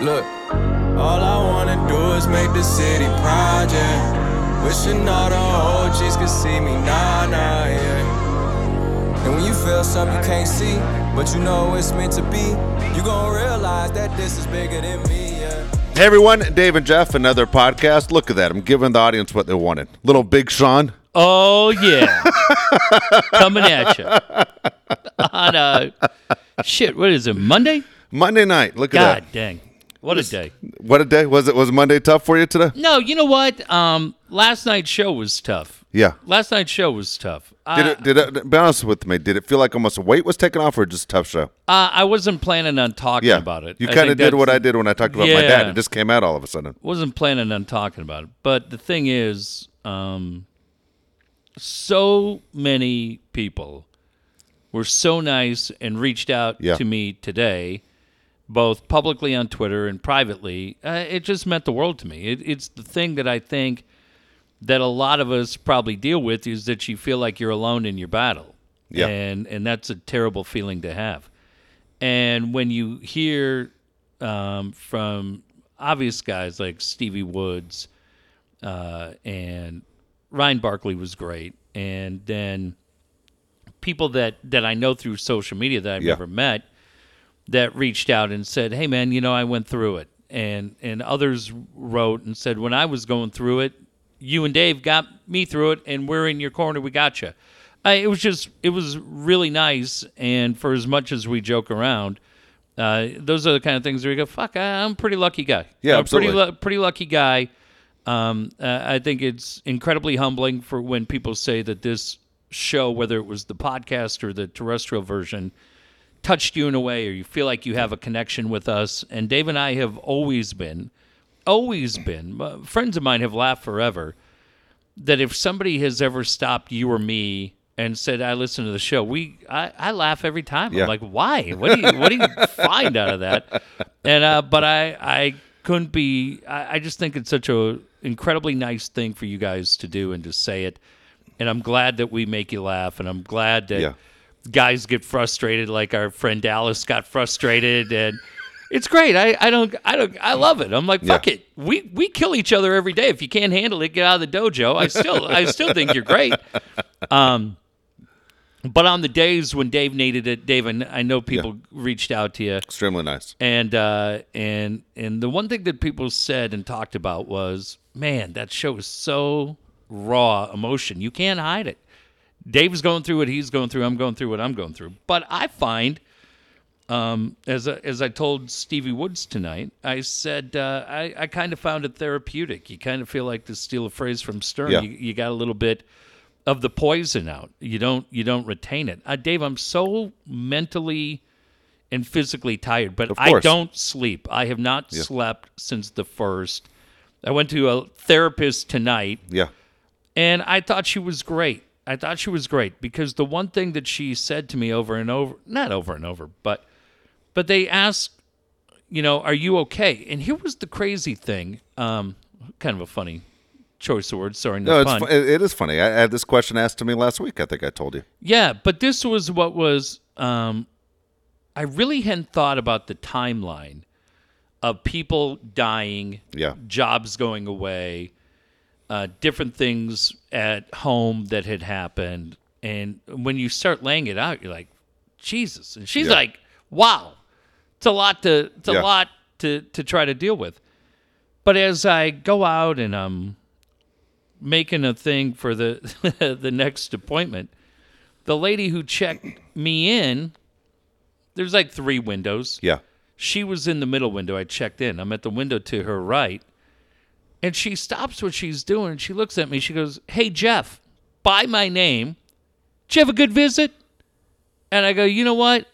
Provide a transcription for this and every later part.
Look, all I wanna do is make the city proud, yeah. Wishing all the OGs could see me, nah, nah, yeah. And when you feel something you can't see, but you know it's meant to be, you gon' realize that this is bigger than me, yeah. Hey everyone, Dave and Jeff, another podcast. Look at that. I'm giving the audience what they wanted. Little Big Sean. Oh yeah, coming at you on uh, shit. What is it? Monday? Monday night. Look at God that. God dang, what a day! What a day. Was it was Monday tough for you today? No, you know what? Um, last night's show was tough. Yeah. Last night's show was tough. Did it did it be honest with me, did it feel like almost a weight was taken off or just a tough show? uh, I wasn't planning on talking Yeah. about it. You kind of did what I did when I talked about my dad. It just came out all of a sudden. wasn't planning on talking about it. But the thing is, um, so many people were so nice and reached out Yeah. to me today, both publicly on Twitter and privately. Uh, it just meant the world to me. It, it's the thing that I think that a lot of us probably deal with is that you feel like you're alone in your battle. Yeah. And and that's a terrible feeling to have. And when you hear um, from obvious guys like Stevie Woods uh, and Ryan Barkley was great, and then people that that I know through social media that I've Yeah. never met that reached out and said, "Hey, man, you know, I went through it," and and others wrote and said, "When I was going through it, you and Dave got me through it, and we're in your corner. We got you." I, it was just, it was really nice, and for as much as we joke around, uh, those are the kind of things where you go, "Fuck, I, I'm a pretty lucky guy." Yeah, I'm a pretty, absolutely. lu- pretty lucky guy. Um, uh, I think it's incredibly humbling for when people say that this show, whether it was the podcast or the terrestrial version, touched you in a way or you feel like you have a connection with us. And Dave and I have always been, always been, uh, friends of mine have laughed forever that if somebody has ever stopped you or me and said, I listen to the show, we I, I laugh every time. Yeah. I'm like, why? What do you what do you find out of that? And uh, but I I couldn't be I, I just think it's such a incredibly nice thing for you guys to do and to say it. And I'm glad that we make you laugh and I'm glad that Yeah. Guys get frustrated like our friend Dallas got frustrated and it's great. I, I don't I don't I love it. I'm like fuck Yeah. it. We we kill each other every day. If you can't handle it, get out of the dojo. I still I still think you're great. Um but on the days when Dave needed it, Dave, I I know people reached out to you, Extremely nice. and uh, and and the one thing that people said and talked about was, man, that show is so raw emotion. You can't hide it. Dave's going through what he's going through. I'm going through what I'm going through. But I find, um, as I, as I told Stevie Woods tonight, I said uh, I I kind of found it therapeutic. You kind of feel like to steal a phrase from Stern. Yeah. You, you got a little bit of the poison out. You don't you don't retain it. Uh, Dave, I'm so mentally and physically tired, but I don't sleep. I have not slept since the first. I went to a therapist tonight Yeah. and I thought she was great. I thought she was great because the one thing that she said to me over and over, not over and over, but but they asked, you know, are you okay? And here was the crazy thing, um, kind of a funny choice of words. Sorry, no, it's fun. fu- it, is funny. I I had this question asked to me last week. I think I told you. Yeah, but this was what was. Um, I really hadn't thought about the timeline of people dying, Yeah. jobs going away, uh, different things at home that had happened, and when you start laying it out, you're like, Jesus, and she's Yeah. like, Wow, it's a lot to it's a Yeah. lot to to try to deal with. But as I go out and I'm making a thing for the the next appointment, the lady who checked me in, there's like three windows. Yeah. She was in the middle window. I checked in. I'm at the window to her right. And she stops what she's doing and she looks at me. She goes, Hey, Jeff, by my name, did you have a good visit? And I go, You know what?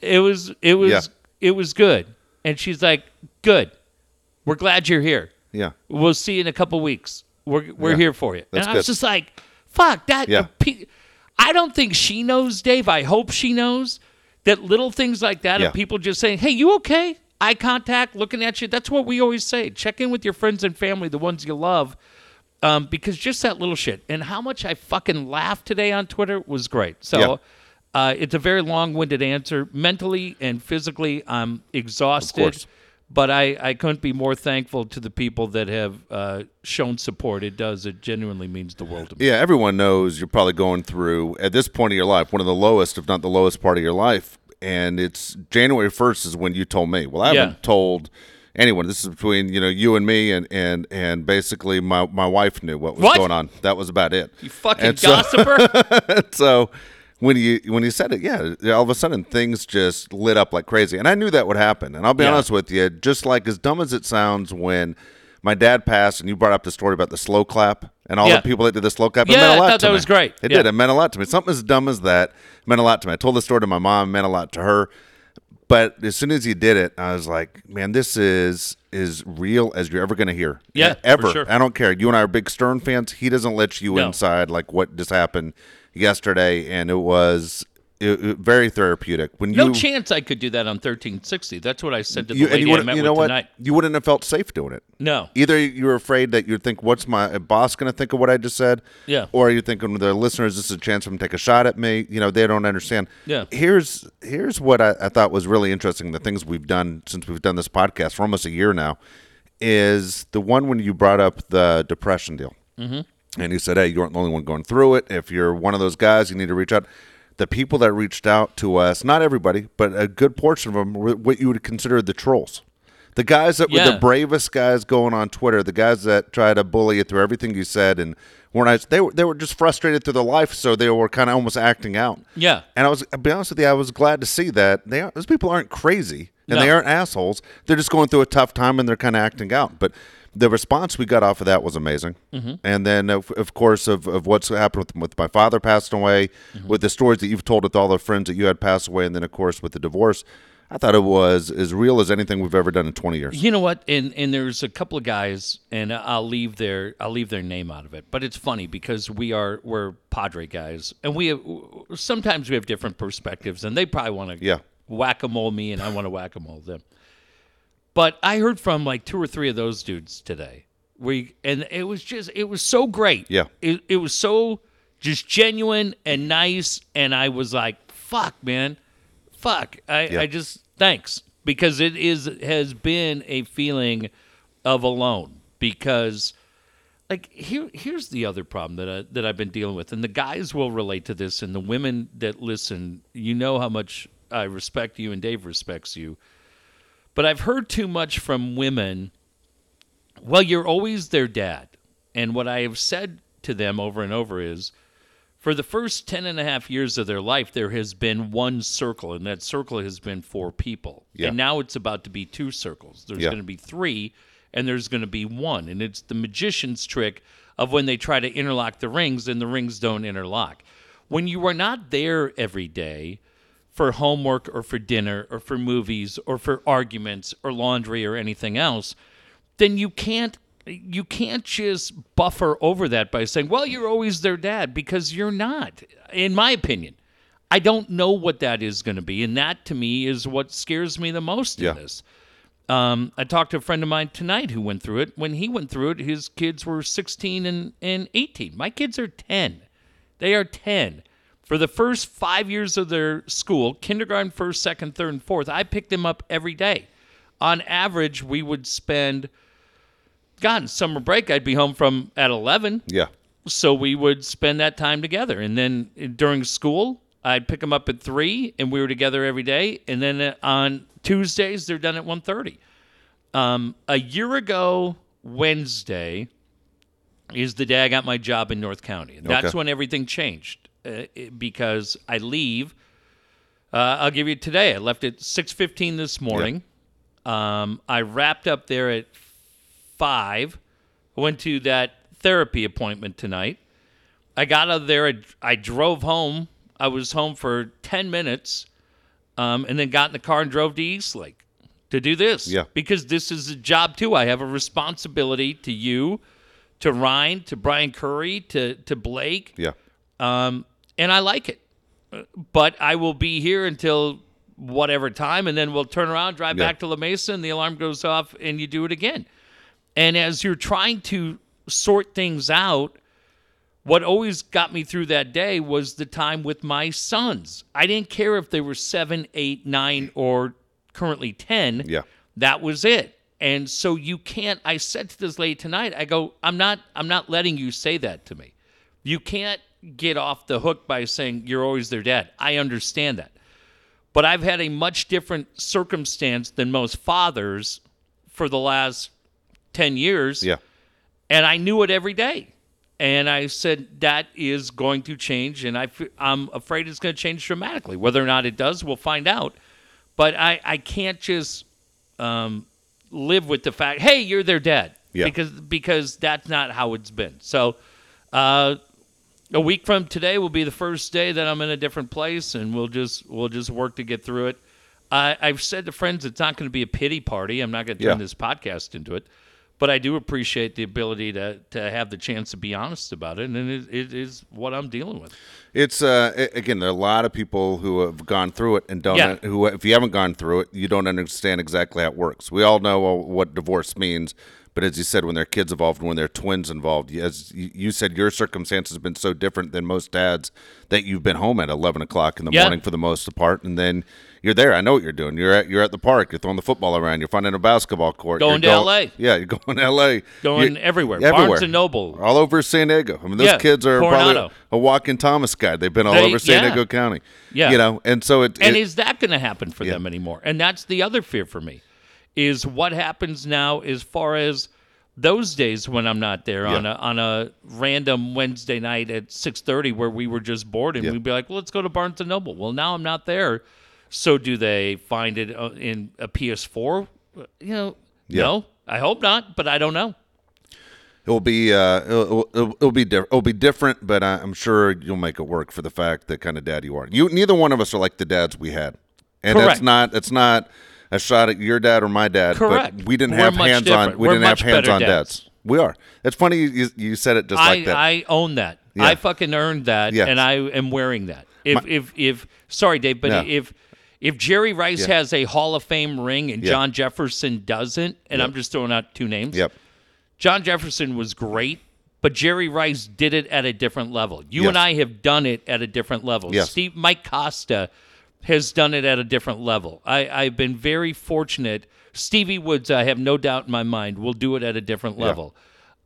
It was, it was, Yeah. it was good. And she's like, Good. We're glad you're here. Yeah. We'll see you in a couple weeks. We're we're Yeah. here for you. That's and I was good. just like, fuck that. Yeah. pe- I don't think she knows, Dave. I hope she knows that little things like that Yeah. of people just saying, "Hey, you okay?" Eye contact, looking at you. That's what we always say. Check in with your friends and family, the ones you love, um, because just that little shit. And how much I fucking laughed today on Twitter was great. So. Yeah. Uh, it's a very long-winded answer. Mentally and physically, I'm exhausted. but I, I couldn't be more thankful to the people that have uh, shown support. It does. It genuinely means the world to me. Yeah, everyone knows you're probably going through at this point of your life one of the lowest, if not the lowest part of your life. And it's January 1st is when you told me. Well, I Yeah. haven't told anyone. This is between you know you and me, and and and basically my my wife knew what was What? going on. That was about it. You fucking And so- gossiper. so when you when you said it, yeah, all of a sudden things just lit up like crazy, and I knew that would happen. And I'll be Yeah. honest with you, just like as dumb as it sounds, when my dad passed, and you brought up the story about the slow clap and all Yeah. the people that did the slow clap, it Yeah, meant a I lot thought to that me. was great. It Yeah. did. It meant a lot to me. Something as dumb as that meant a lot to me. I told the story to my mom, meant a lot to her. But as soon as he did it, I was like, "Man, this is as real as you're ever going to hear. Yeah, for ever. sure. I don't care. You and I are big Stern fans. He doesn't let you No. inside like what just happened yesterday, and it was it, it- very therapeutic. When No you, chance I could do that on 1360. That's what I said to the you, lady you, I met you know with what? tonight. You wouldn't have felt safe doing it. No. Either you were afraid that you'd think, "What's my boss going to think of what I just said?" Yeah. Or you're thinking, "The listeners, this is a chance for them to take a shot at me." You know, they don't understand. Yeah. Here's here's what I, I thought was really interesting. The things we've done since we've done this podcast for almost a year now is the one when you brought up the depression deal, mm-hmm. and you said, "Hey, you aren't the only one going through it. If you're one of those guys, you need to reach out." The people that reached out to us, not everybody, but a good portion of them, were what you would consider the trolls. The guys that were the bravest guys going on Twitter, the guys that try to bully you through everything you said, and weren't nice. They were they were just frustrated through their life, so they were kind of almost acting out. Yeah. And I was, I'll be honest with you, I was glad to see that they are, those people aren't crazy and No. they aren't assholes. They're just going through a tough time and they're kind of acting out. But the response we got off of that was amazing. Mm-hmm. And then, of, of course, of, of what's happened with, with my father passing away, Mm-hmm. with the stories that you've told with all the friends that you had pass away, and then, of course, with the divorce. I thought it was as real as anything we've ever done in 20 years. You know what? And and there's a couple of guys, and I'll leave their I'll leave their name out of it. But it's funny because we are we're Padre guys, and we have, sometimes we have different perspectives, and they probably want to Yeah. whack a mole me, and I want to whack a mole them. But I heard from like two or three of those dudes today. We and it was just it was so great. Yeah. It it was so just genuine and nice, and I was like, "Fuck, man, fuck." I Yeah. I just thanks because it is has been a feeling of alone because like here here's the other problem that I, that I've been dealing with and the guys will relate to this and the women that listen you know how much I respect you and Dave respects you but I've heard too much from women well you're always their dad. And what I have said to them over and over is for the first 10 and a half years of their life there has been one circle and that circle has been four people. Yeah. and now it's about to be two circles. There's Yeah. going to be three and there's going to be one. And it's the magician's trick of when they try to interlock the rings and the rings don't interlock. When you are not there every day for homework or for dinner or for movies or for arguments or laundry or anything else then you can't you can't just buffer over that by saying, "Well, you're always their dad," because you're not. In my opinion, I don't know what that is going to be, and that to me is what scares me the most Yeah. in this. Um, I talked to a friend of mine tonight who went through it. When he went through it, his kids were 16 and, and 18. My kids are 10. They are 10. For the first five years of their school, kindergarten, first, second, third, and fourth, I picked them up every day. On average, we would spend, God, summer break, I'd be home from at 11 Yeah. so we would spend that time together and then during school i'd pick them up at 3 and we were together every day and then uh, on tuesdays they're done at 1.30 um, a year ago wednesday is the day i got my job in north county and that's Okay. when everything changed uh, because i leave uh, i'll give you today i left at 6.15 this morning um, i wrapped up there at 5 I went to that therapy appointment tonight. I got out of there. I, I drove home. I was home for 10 minutes um, and then got in the car and drove to Eastlake to do this. Yeah. Because this is a job, too. I have a responsibility to you, to Ryan, to Brian Curry, to, to Blake, Yeah. um, and I like it. But I will be here until whatever time, and then we'll turn around, drive Yeah. back to La Mesa, and the alarm goes off, and you do it again. And as you're trying to sort things out, what always got me through that day was the time with my sons. I didn't care if they were seven, eight, nine, or currently 10. Yeah. That was it. And so you can't I said to this lady tonight, I go, I'm not I'm not letting you say that to me. You can't get off the hook by saying you're always their dad. I understand that. But I've had a much different circumstance than most fathers for the last 10 years. Yeah. And I knew it every day. And I said, that is going to change. And I, f- I'm afraid it's going to change dramatically. Whether or not it does, we'll find out. But I, I can't just um, live with the fact, hey, you're their dad. Yeah. Because, because that's not how it's been. So, uh, a week from today will be the first day that I'm in a different place, and we'll just we'll just work to get through it. I, I've said to friends, it's not going to be a pity party. I'm not going to turn Yeah. this podcast into it, but I do appreciate the ability to to have the chance to be honest about it, and it, it is what I'm dealing with. It's uh again, there are a lot of people who have gone through it and don't. Yeah. Who, if you haven't gone through it, you don't understand exactly how it works. We all know uh, what divorce means, but as you said, when their kids involved, when their twins involved, as you said, your circumstance has been so different than most dads that you've been home at eleven o'clock in the Yeah. morning for the most part, and then you're there. I know what you're doing. You're at you're at the park. You're throwing the football around. You're finding a basketball court. Going you're to LA. Yeah, you're going to L.A. Going You're- everywhere. everywhere. Barnes and Noble. all over San Diego. I mean, those Yeah, kids are Coronado. probably a walking Thomas guide. They've been all They- over San yeah. Diego County. Yeah. you know, and so it, And it- is that going to happen for them anymore? And that's the other fear for me is what happens now as far as those days when I'm not there on a on a random Wednesday night at 6:30 where we were just bored and Yeah. we'd be like, well, "Let's go to Barnes and Noble." Well, now I'm not there. So do they find it uh, in a PS4? You know, Yeah. no. I hope not, but I don't know. it'll be uh, it'll, it'll, it'll be different. It'll be different, but I, I'm sure you'll make it work for the fact that kind of dad you are. You neither one of us are like the dads we had, and Correct. that's not it's not a shot at your dad or my dad. Correct. But we didn't We're have hands on. We We're didn't have hands on dads. dads. We are. It's funny you, you said it just I, like that. I own that. Yeah. I fucking earned that, Yes. and I am wearing that. If My- if if sorry, Dave, but No. if if Jerry Rice Yeah. has a Hall of Fame ring and Yeah. John Jefferson doesn't, and I'm just throwing out two names. yep. John Jefferson was great, but Jerry Rice did it at a different level. You Yes. and I have done it at a different level. Yes. Steve Mike Costa has done it at a different level. I, I've been very fortunate. Stevie Woods, I have no doubt in my mind, will do it at a different level.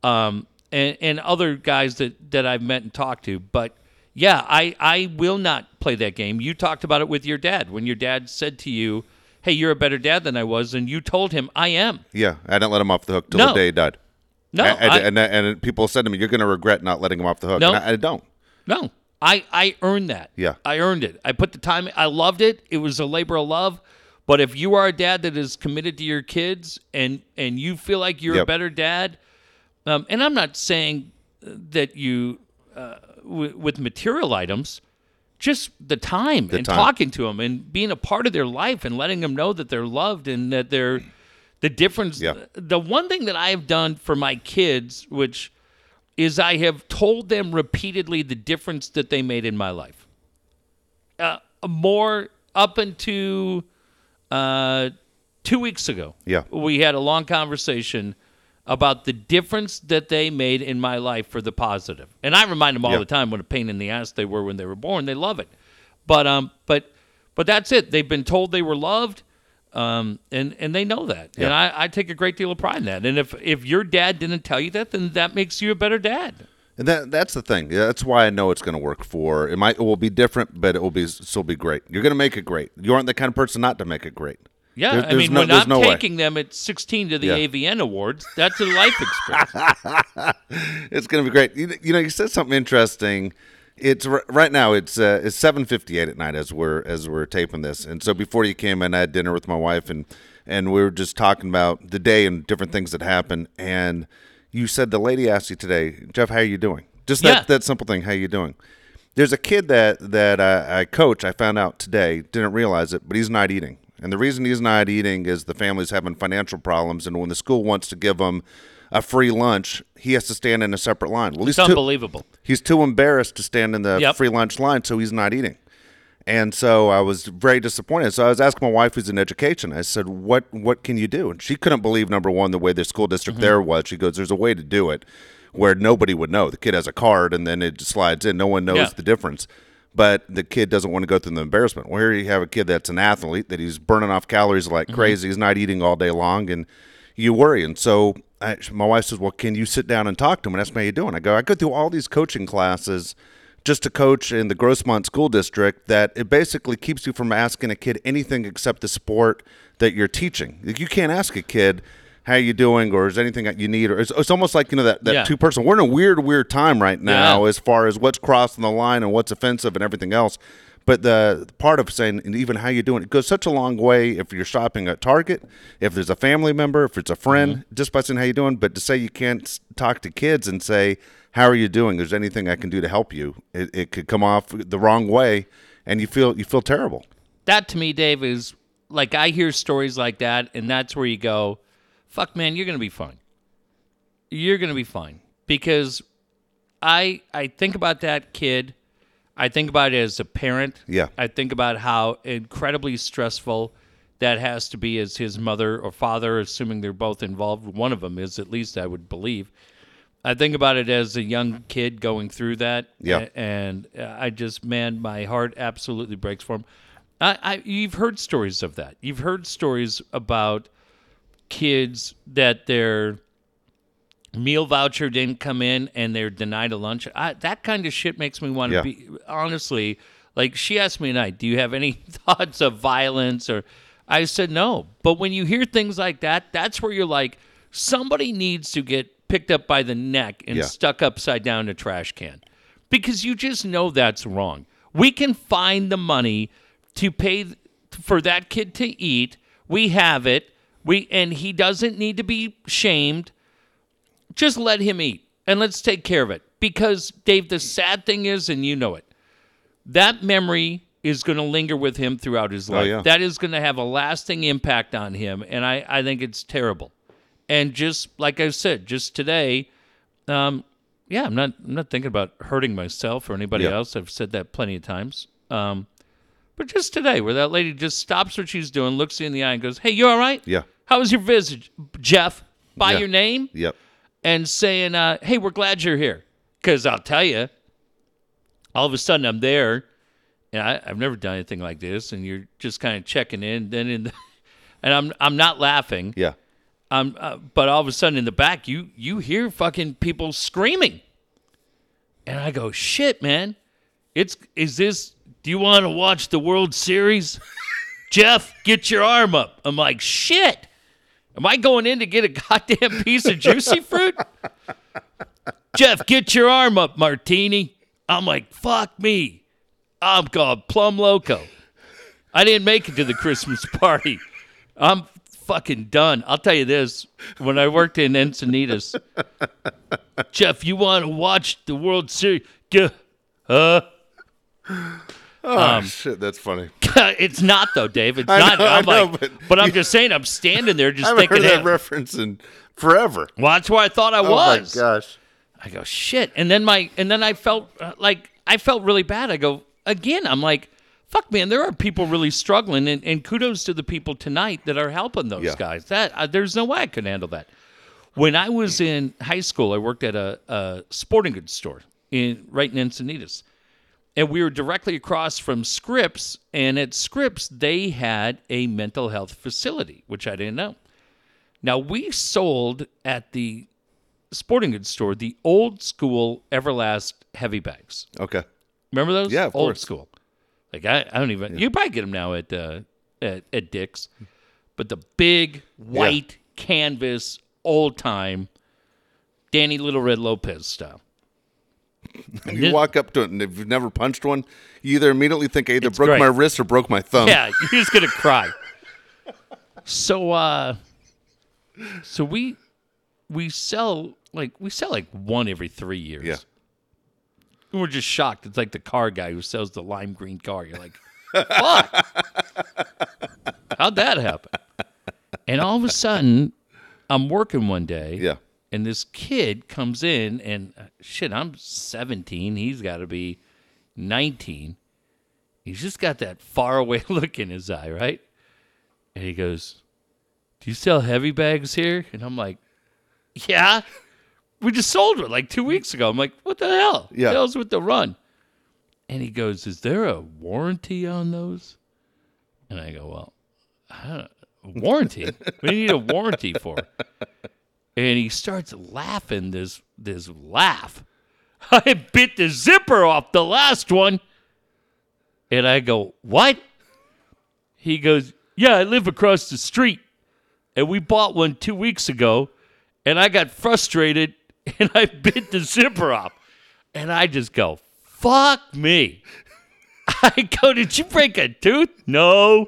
Um, and, and other guys that, that I've met and talked to. But yeah, I, I will not play that game. You talked about it with your dad when your dad said to you, Hey, you're a better dad than I was. And you told him, I am. Yeah, I didn't let him off the hook till No. the day he died. No, I- I- I- and, and people said to me, "You're going to regret not letting him off the hook." No. And I, I don't. No, I I earned that. Yeah. I earned it. I put the time. I loved it. It was a labor of love. But if you are a dad that is committed to your kids and and you feel like you're a better dad, um, and I'm not saying that you uh, w- with material items, just the time and time. talking to them and being a part of their life and letting them know that they're loved and that they're the difference. Yeah. The one thing that I have done for my kids, which is I have told them repeatedly the difference that they made in my life. Uh, more up into uh, two weeks ago. Yeah. We had a long conversation about the difference that they made in my life for the positive. And I remind them all Yeah. the time what a pain in the ass they were when they were born. They love it. But um but but that's it. They've been told they were loved. Um, and, and they know that. And I, I take a great deal of pride in that. And if, if your dad didn't tell you that, then that makes you a better dad. And that that's the thing. That's why I know it's going to work for. It might it will be different, but it will be still be great. You're going to make it great. You aren't the kind of person not to make it great. Yeah, There- I there's mean, no- when I'm no way. taking them at 16 to the Yeah. AVN Awards, that's a life experience. It's going to be great. You, you know, you said something interesting. It's right now. It's uh, it's seven fifty eight at night as we're as we're taping this. And so before you came in, I had dinner with my wife, and and we were just talking about the day and different things that happened. And you said the lady asked you today, Jeff, how are you doing? Just that Yeah. that simple thing. How are you doing? There's a kid that that I, I coach. I found out today. Didn't realize it, but he's not eating. And the reason he's not eating is the family's having financial problems, and when the school wants to give him a free lunch, he has to stand in a separate line. Well, he's It's too, unbelievable. he's too embarrassed to stand in the Yep. free lunch line, so he's not eating. And so I was very disappointed. So I was asking my wife, who's in education, I said, "What what can you do?" And she couldn't believe number one the way the school district Mm-hmm. there was. She goes, "There's a way to do it where nobody would know. The kid has a card, and then it slides in. No one knows Yeah. the difference." but the kid doesn't want to go through the embarrassment. Well, here you have a kid that's an athlete that he's burning off calories like crazy. He's not eating all day long, and you worry. And so I, my wife says, "Well, can you sit down and talk to him and ask me how you doing?" I go, "I go through all these coaching classes." Just to coach in the Grossmont School District, that it basically keeps you from asking a kid anything except the sport that you're teaching. Like, You can't ask a kid, how you doing or is there anything that you need or it's, it's almost like you know that, that Yeah. two person we're in a weird weird time right now Yeah. as far as what's crossing the line and what's offensive and everything else but the part of saying and even how you're doing it goes such a long way if you're shopping at target if there's a family member if it's a friend Mm-hmm. just by saying how you're doing but to say you can't talk to kids and say how are you doing is there anything i can do to help you it, it could come off the wrong way and you feel you feel terrible that to me, Dave, is like I hear stories like that, and that's where you go, fuck, man, you're going to be fine. You're going to be fine. Because I I think about that kid. I think about it as a parent. Yeah. I think about how incredibly stressful that has to be as his mother or father, assuming they're both involved. One of them is, at least I would believe. I think about it as a young kid going through that. Yeah. And uh, I just, man, my heart absolutely breaks for him. I, I, you've heard stories of that. You've heard stories about kids that their meal voucher didn't come in and they're denied a lunch. I, that kind of shit makes me want to Yeah. be honestly. Like she asked me tonight, "Do you have any thoughts of violence?" Or I said no. But when you hear things like that, that's where you're like, somebody needs to get picked up by the neck and Yeah. stuck upside down in a trash can, because you just know that's wrong. We can find the money to pay for that kid to eat. We have it. We and he doesn't need to be shamed just let him eat and let's take care of it. Because, Dave, the sad thing is, and you know it, that memory is going to linger with him throughout his life. yeah. That is going to have a lasting impact on him. And I, I think it's terrible. And just like I said, just today, um, yeah, I'm not, I'm not thinking about hurting myself or anybody Yeah. else. I've said that plenty of times. Um, but just today, where that lady just stops what she's doing, looks you in the eye, and goes, "Hey, you all right? Yeah. How was your visit, Jeff? By Yeah. your name?" yep and saying, uh, "Hey, we're glad you're here." Because I'll tell you, all of a sudden I'm there, and I, I've never done anything like this, and you're just kind of checking in. Then in, the, and I'm I'm not laughing. yeah Um, uh, but all of a sudden in the back, you you hear fucking people screaming, and I go, "Shit, man! It's is this? Do you want to watch the World Series?" Jeff, get your arm up. I'm like, shit. Am I going in to get a goddamn piece of juicy fruit? Jeff, get your arm up, Martini. I'm like, fuck me. I'm called Plum Loco. I didn't make it to the Christmas party. I'm fucking done. I'll tell you this. When I worked in Encinitas, Jeff, you want to watch the World Series? G- Huh? Oh shit that's funny it's not though, Dave. It's I not. know, I I'm know, like, but- but, I'm just saying, I'm standing there just haven't thinking, heard that hey, reference in forever well, that's where I thought I was. oh was. my gosh I go shit, and then my and then I felt uh, like I felt really bad. I go again. I'm like, fuck, man. There are people really struggling, and, and kudos to the people tonight that are helping those Yeah. guys. That uh, there's no way I could handle that. When I was in high school, I worked at a, a sporting goods store in right in Encinitas, and we were directly across from Scripps. And at Scripps, they had a mental health facility, which I didn't know. Now we sold at the sporting goods store the old school Everlast heavy bags. okay Remember those? Yeah, of old course. school. Like I, I don't even. You probably get them now at uh, at, at Dick's, but the big white canvas old time Danny Little Red Lopez style. And you walk up to it, and if you've never punched one, you either immediately think, I either broke great. my wrist or broke my thumb. Yeah, you're just gonna cry. So uh so we we sell like we sell like one every three years. Yeah. And we're just shocked. It's like the car guy who sells the lime green car. You're like, fuck. How'd that happen? And all of a sudden, I'm working one day. Yeah. And this kid comes in, and uh, shit, I'm 17. He's got to be 19. He's just got that faraway look in his eye, right? And he goes, Do you sell heavy bags here? And I'm like, Yeah. We just sold one like two weeks ago. I'm like, What the hell? Yeah. The hell's with the run? And he goes, "Is there a warranty on those?" And I go, "Well, I don't, warranty? what do you need a warranty for?" And he starts laughing this this laugh. I bit the zipper off the last one. And I go, "What?" He goes, "Yeah, I live across the street, and we bought one two weeks ago, and I got frustrated and I bit the zipper off." And I just go, "Fuck me." I go, "Did you break a tooth?" No.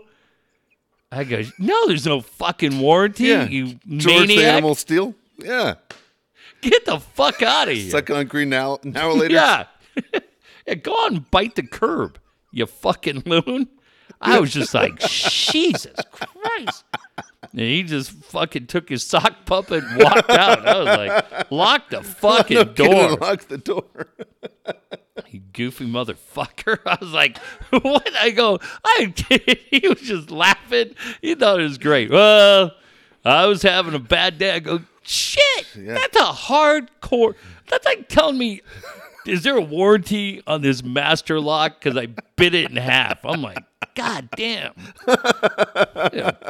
I go, "No, there's no fucking warranty, Yeah. you George the maniac. Animal Steele. Yeah. Get the fuck out of here." Suck on green now now later. Yeah. yeah. Go on and bite the curb, you fucking loon. I was just like, Jesus Christ. And he just fucking took his sock puppet and walked out. I was like, lock the fucking door. Lock the door. You goofy motherfucker. I was like, what? I go, I he was just laughing. He thought it was great. Well, I was having a bad day. I go, shit, that's a hardcore. That's like telling me, is there a warranty on this master lock? Because I bit it in half. I'm like, God damn.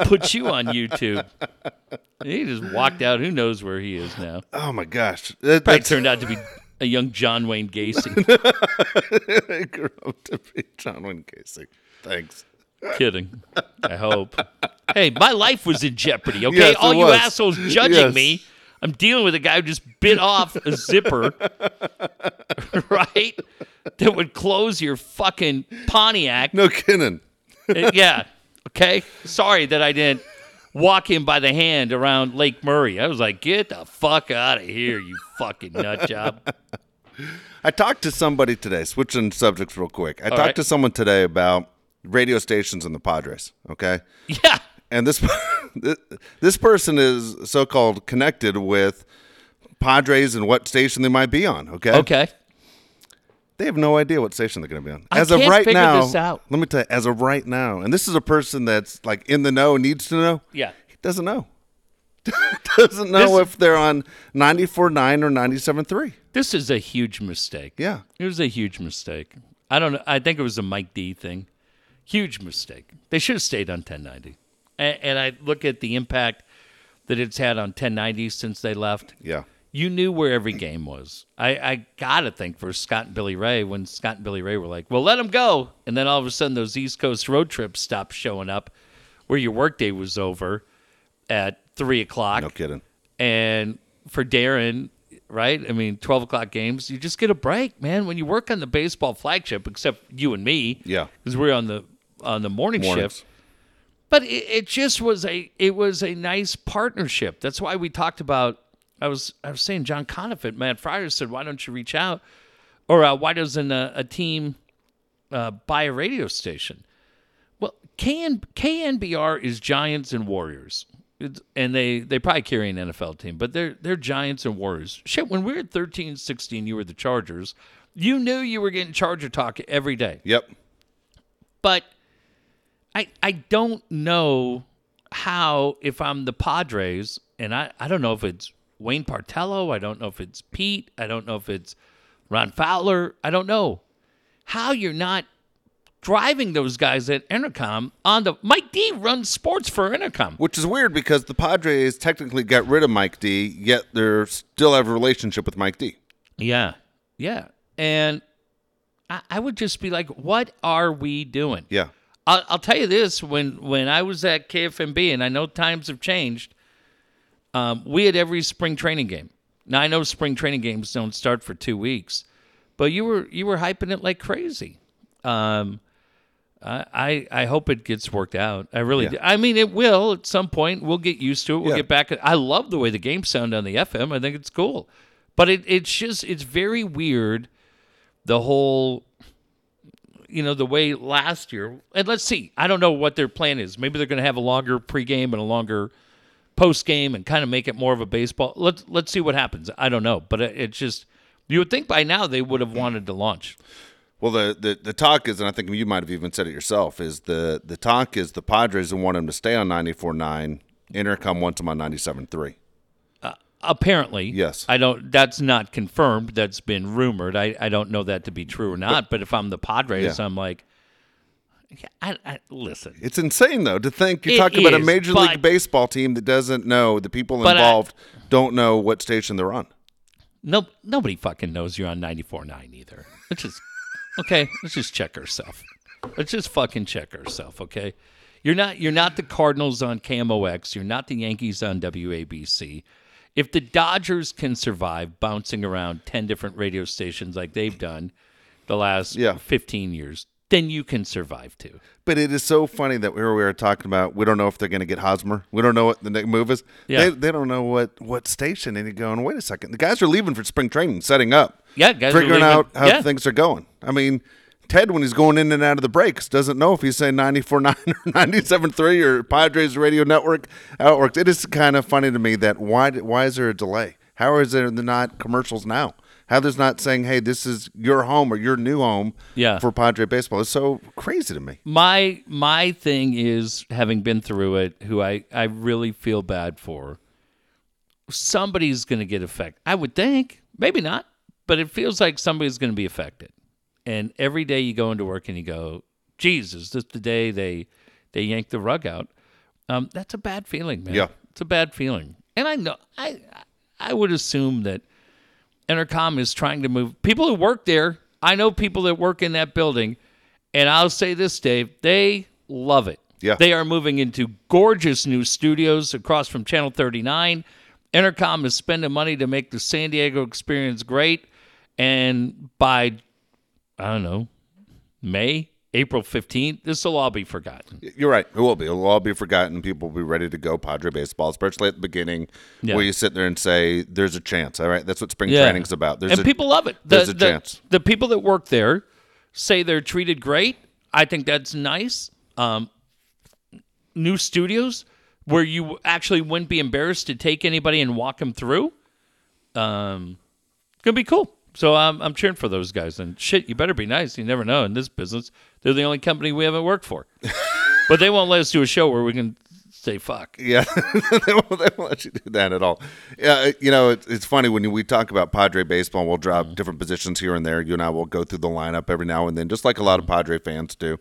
Put you on YouTube. And he just walked out. Who knows where he is now? Oh my gosh. That, Probably turned out to be a young John Wayne Gacy. I grew up to be John Wayne Casey. Thanks. Kidding. I hope. Hey, my life was in jeopardy, okay? Yes, All you was. assholes judging Yes. me. I'm dealing with a guy who just bit off a zipper, right? That would close your fucking Pontiac. No kidding. Uh, yeah. Okay. Sorry that I didn't walk him by the hand around Lake Murray. I was like, get the fuck out of here, you fucking nut job. I talked to somebody today, switching subjects real quick. I talked right. to someone today about radio stations and the Padres, okay? Yeah. And this this person is so-called connected with Padres and what station they might be on, okay? Okay. They have no idea what station they're going to be on. I As of right now, let me tell you, as of right now, and this is a person that's like in the know, needs to know. Yeah. He doesn't know. doesn't know This- if they're on 94.9 or 97.3. This is a huge mistake. Yeah. It was a huge mistake. I don't know. I think it was a Mike Dee thing. Huge mistake. They should have stayed on 1090. And, and I look at the impact that it's had on 1090 since they left. Yeah. You knew where every game was. I, I got to think for Scott and Billy Ray, when Scott and Billy Ray were like, well, let them go. And then all of a sudden, those East Coast road trips stopped showing up where your workday was over at 3 o'clock No kidding. and for Darren, right? I mean, twelve o'clock games, you just get a break, man. When you work on the baseball flagship, except you and me, Yeah. because we're on the on the morning Mornings. shift. But it, it just was a it was a nice partnership. That's why we talked about. I was I was saying John Conifant, Matt Fryer said, why don't you reach out, or uh, why doesn't a, a team uh, buy a radio station? Well, KN, KNBR is Giants and Warriors. It's, and they, they probably carry an NFL team, but they're they're Giants and Warriors. Shit, when we were 13, 16, you were the Chargers. You knew you were getting Charger talk every day. Yep. But I I don't know how if I'm the Padres and I, I don't know if it's Wayne Partello, I don't know if it's Pete, I don't know if it's Ron Fowler, I don't know. How you're not driving those guys at Entercom on the Mike Dee runs sports for Entercom. Which is weird because the Padres technically got rid of Mike Dee, yet they still have a relationship with Mike Dee. Yeah. Yeah. And I, I would just be like, what are we doing? Yeah. I'll, I'll tell you this: when when I was at KFMB, and I know times have changed, um, we had every spring training game. Now I know spring training games don't start for two weeks, but you were you were hyping it like crazy. Um, I I, I hope it gets worked out. I really Yeah. do. I mean, it will at some point. We'll get used to it. We'll Yeah. get back. I love the way the games sound on the FM. I think it's cool, but it, it's just it's very weird. The whole you know, the way last year, and let's see, I don't know what their plan is. Maybe they're going to have a longer pregame and a longer postgame and kind of make it more of a baseball. Let's let's see what happens. I don't know, but it, it's just you would think by now they would have wanted to launch. Well, the, the, the talk is, and I think you might have even said it yourself, is the, the talk is the Padres want him to stay on 94.9. Entercom wants him on 97.3. Apparently, Yes. I don't. That's not confirmed. That's been rumored. I, I don't know that to be true or not. But, if I'm the Padres, Yeah. I'm like, I, I listen. It's insane though to think you're It talking about a major but- league baseball team that doesn't know the people But I- involved don't know what station they're on. No, nobody fucking knows you're on 94.9 either. Let's just okay. Let's just check ourselves. Let's just fucking check ourselves. Okay, you're not you're not the Cardinals on KMOX. You're not the Yankees on WABC. If the Dodgers can survive bouncing around ten different radio stations like they've done the last Yeah. 15 years, then you can survive too. But it is so funny that we were, we were talking about we don't know if they're going to get Hosmer. We don't know what the next move is. Yeah. They, they don't know what, what station. And you're going, wait a second. The guys are leaving for spring training, setting up, Yeah, guys are figuring out how yeah. things are going. I mean, Ted, when he's going in and out of the breaks, doesn't know if he's saying 94.9 or 97.3 or Padres Radio Network, how it works. It is kind of funny to me that why why is there a delay? How is there not commercials now? How there's not saying, hey, this is your home or your new home Yeah. for Padre baseball? It's so crazy to me. my my thing is having been through it who i i really feel bad for somebody's going to get affected i would think maybe not but it feels like somebody's going to be affected and every day you go into work and you go jesus is this the day they they yank the rug out um, that's a bad feeling man Yeah. it's a bad feeling and i know i i would assume that Entercom is trying to move people who work there. I know people that work in that building, and I'll say this, Dave, they love it. Yeah. They are moving into gorgeous new studios across from Channel 39. Entercom is spending money to make the San Diego experience great. And by, I don't know, May, April 15th, this will all be forgotten. You're right. It will be. It will all be forgotten. People will be ready to go Padre baseball, especially at the beginning, Yeah. where you sit there and say, "There's a chance." All right, that's what spring Yeah. training's about. There's and a, people love it. The, there's a the- chance. The people that work there say they're treated great. I think that's nice. Um, new studios where you actually wouldn't be embarrassed to take anybody and walk them through. Um, gonna be cool. So I'm I'm cheering for those guys. And shit, you better be nice. You never know in this business. They're the only company we haven't worked for, but they won't let us do a show where we can say fuck. Yeah, they, won't, they won't let you do that at all. Yeah, you know, it's, it's funny when we talk about Padre baseball. We'll drop Mm-hmm. different positions here and there. You and I will go through the lineup every now and then, just like a lot of Padre fans do.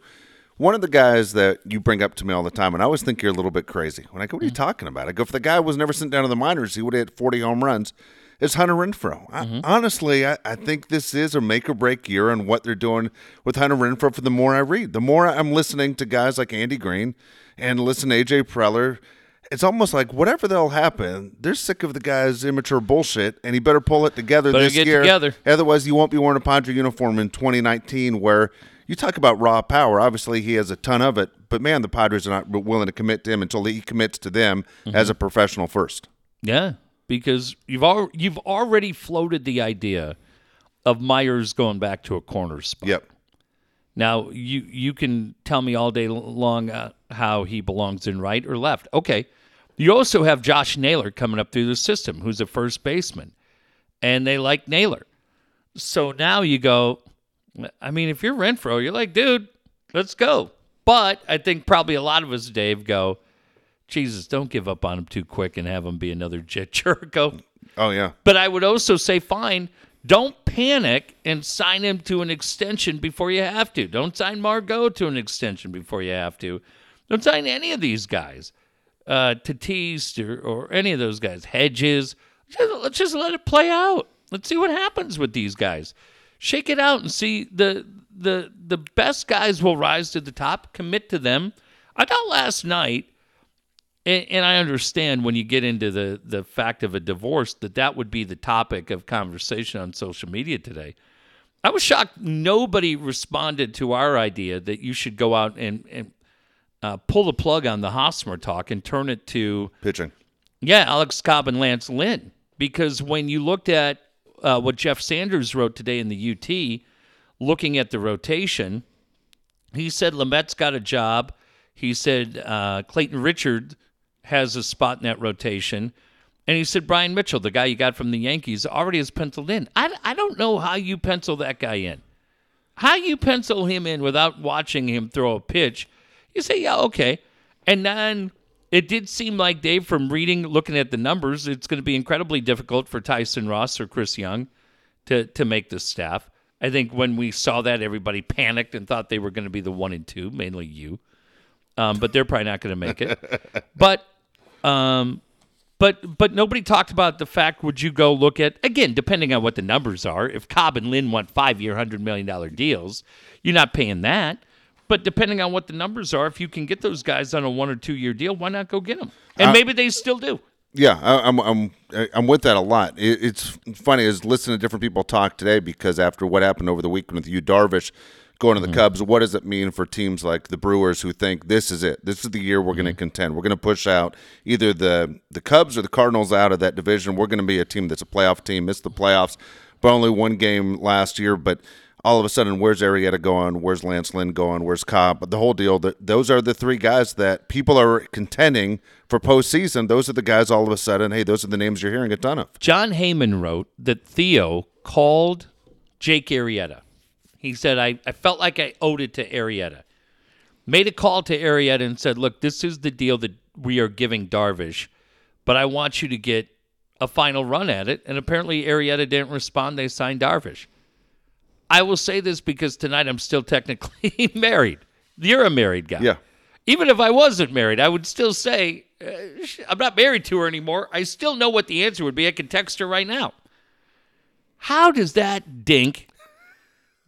One of the guys that you bring up to me all the time, and I always think you're a little bit crazy. When I go, "What are you Mm-hmm. talking about?" I go, "If the guy was never sent down to the minors, he would have hit 40 home runs." It's Hunter Renfroe. Mm-hmm. I, honestly, I, I think this is a make or break year on what they're doing with Hunter Renfroe. For the more I read, the more I'm listening to guys like Andy Green and listen to AJ Preller. It's almost like whatever that'll happen, they're sick of the guy's immature bullshit, and he better pull it together Better this get year. together. Otherwise, you won't be wearing a Padre uniform in 2019, where you talk about raw power. Obviously, he has a ton of it, but man, the Padres are not willing to commit to him until he commits to them Mm-hmm. as a professional first. Yeah, because you've al- you've already floated the idea of Myers going back to a corner spot. Yep. Now you you can tell me all day long uh, how he belongs in right or left. Okay. You also have Josh Naylor coming up through the system, who's a first baseman, and they like Naylor. So now you go. I mean, if you're Renfroe, you're like, dude, let's go. But I think probably a lot of us, Dave, go, Jesus, don't give up on him too quick and have him be another Jedd Gyorko. Oh yeah. But I would also say, fine, don't panic and sign him to an extension before you have to. Don't sign Margot to an extension before you have to. Don't sign any of these guys, uh, Tatis or, or any of those guys, Hedges. Just, let's just let it play out. Let's see what happens with these guys. Shake it out and see the the the best guys will rise to the top. Commit to them. I thought last night and, and I understand when you get into the the fact of a divorce that that would be the topic of conversation on social media today. I was shocked nobody responded to our idea that you should go out and and uh, pull the plug on the Hosmer talk and turn it to Pitching. yeah Alex Cobb and Lance Lynn because when you looked at uh, what Jeff Sanders wrote today in the UT, looking at the rotation, he said Lamet's got a job. He said uh, Clayton Richard has a spot in that rotation. And he said Bryan Mitchell, the guy you got from the Yankees, already is penciled in. I, I don't know how you pencil that guy in. How you pencil him in without watching him throw a pitch. You say, yeah, okay. And then it did seem like Dave, from reading, looking at the numbers, it's going to be incredibly difficult for Tyson Ross or Chris Young to to make the staff. I think when we saw that, everybody panicked and thought they were going to be the one and two, mainly you. Um, but they're probably not going to make it. but, um, but but nobody talked about the fact. Would you go look at again, depending on what the numbers are? If Cobb and Lynn want five year, hundred million dollar deals, you're not paying that. But depending on what the numbers are, if you can get those guys on a one or two year deal, why not go get them? And maybe they still do. Yeah, I, I'm I'm I'm with that a lot. It, it's funny is listening to different people talk today because after what happened over the weekend with Yu, Darvish, going to the mm. Cubs, what does it mean for teams like the Brewers who think this is it? This is the year we're going to mm-hmm. contend. We're going to push out either the the Cubs or the Cardinals out of that division. We're going to be a team that's a playoff team. Missed the playoffs, but only one game last year. But all of a sudden, where's Arrieta going? Where's Lance Lynn going? Where's Cobb? But the whole deal that those are the three guys that people are contending for postseason. Those are the guys. All of a sudden, hey, those are the names you're hearing a ton of. Jon Heyman wrote that Theo called Jake Arrieta. He said, I, I felt like I owed it to Arrieta. Made a call to Arrieta and said, Look, this is the deal that we are giving Darvish, but I want you to get a final run at it. And apparently, Arrieta didn't respond. They signed Darvish. I will say this because tonight I'm still technically married. You're a married guy. Yeah. Even if I wasn't married, I would still say, uh, I'm not married to her anymore. I still know what the answer would be. I can text her right now. How does that dink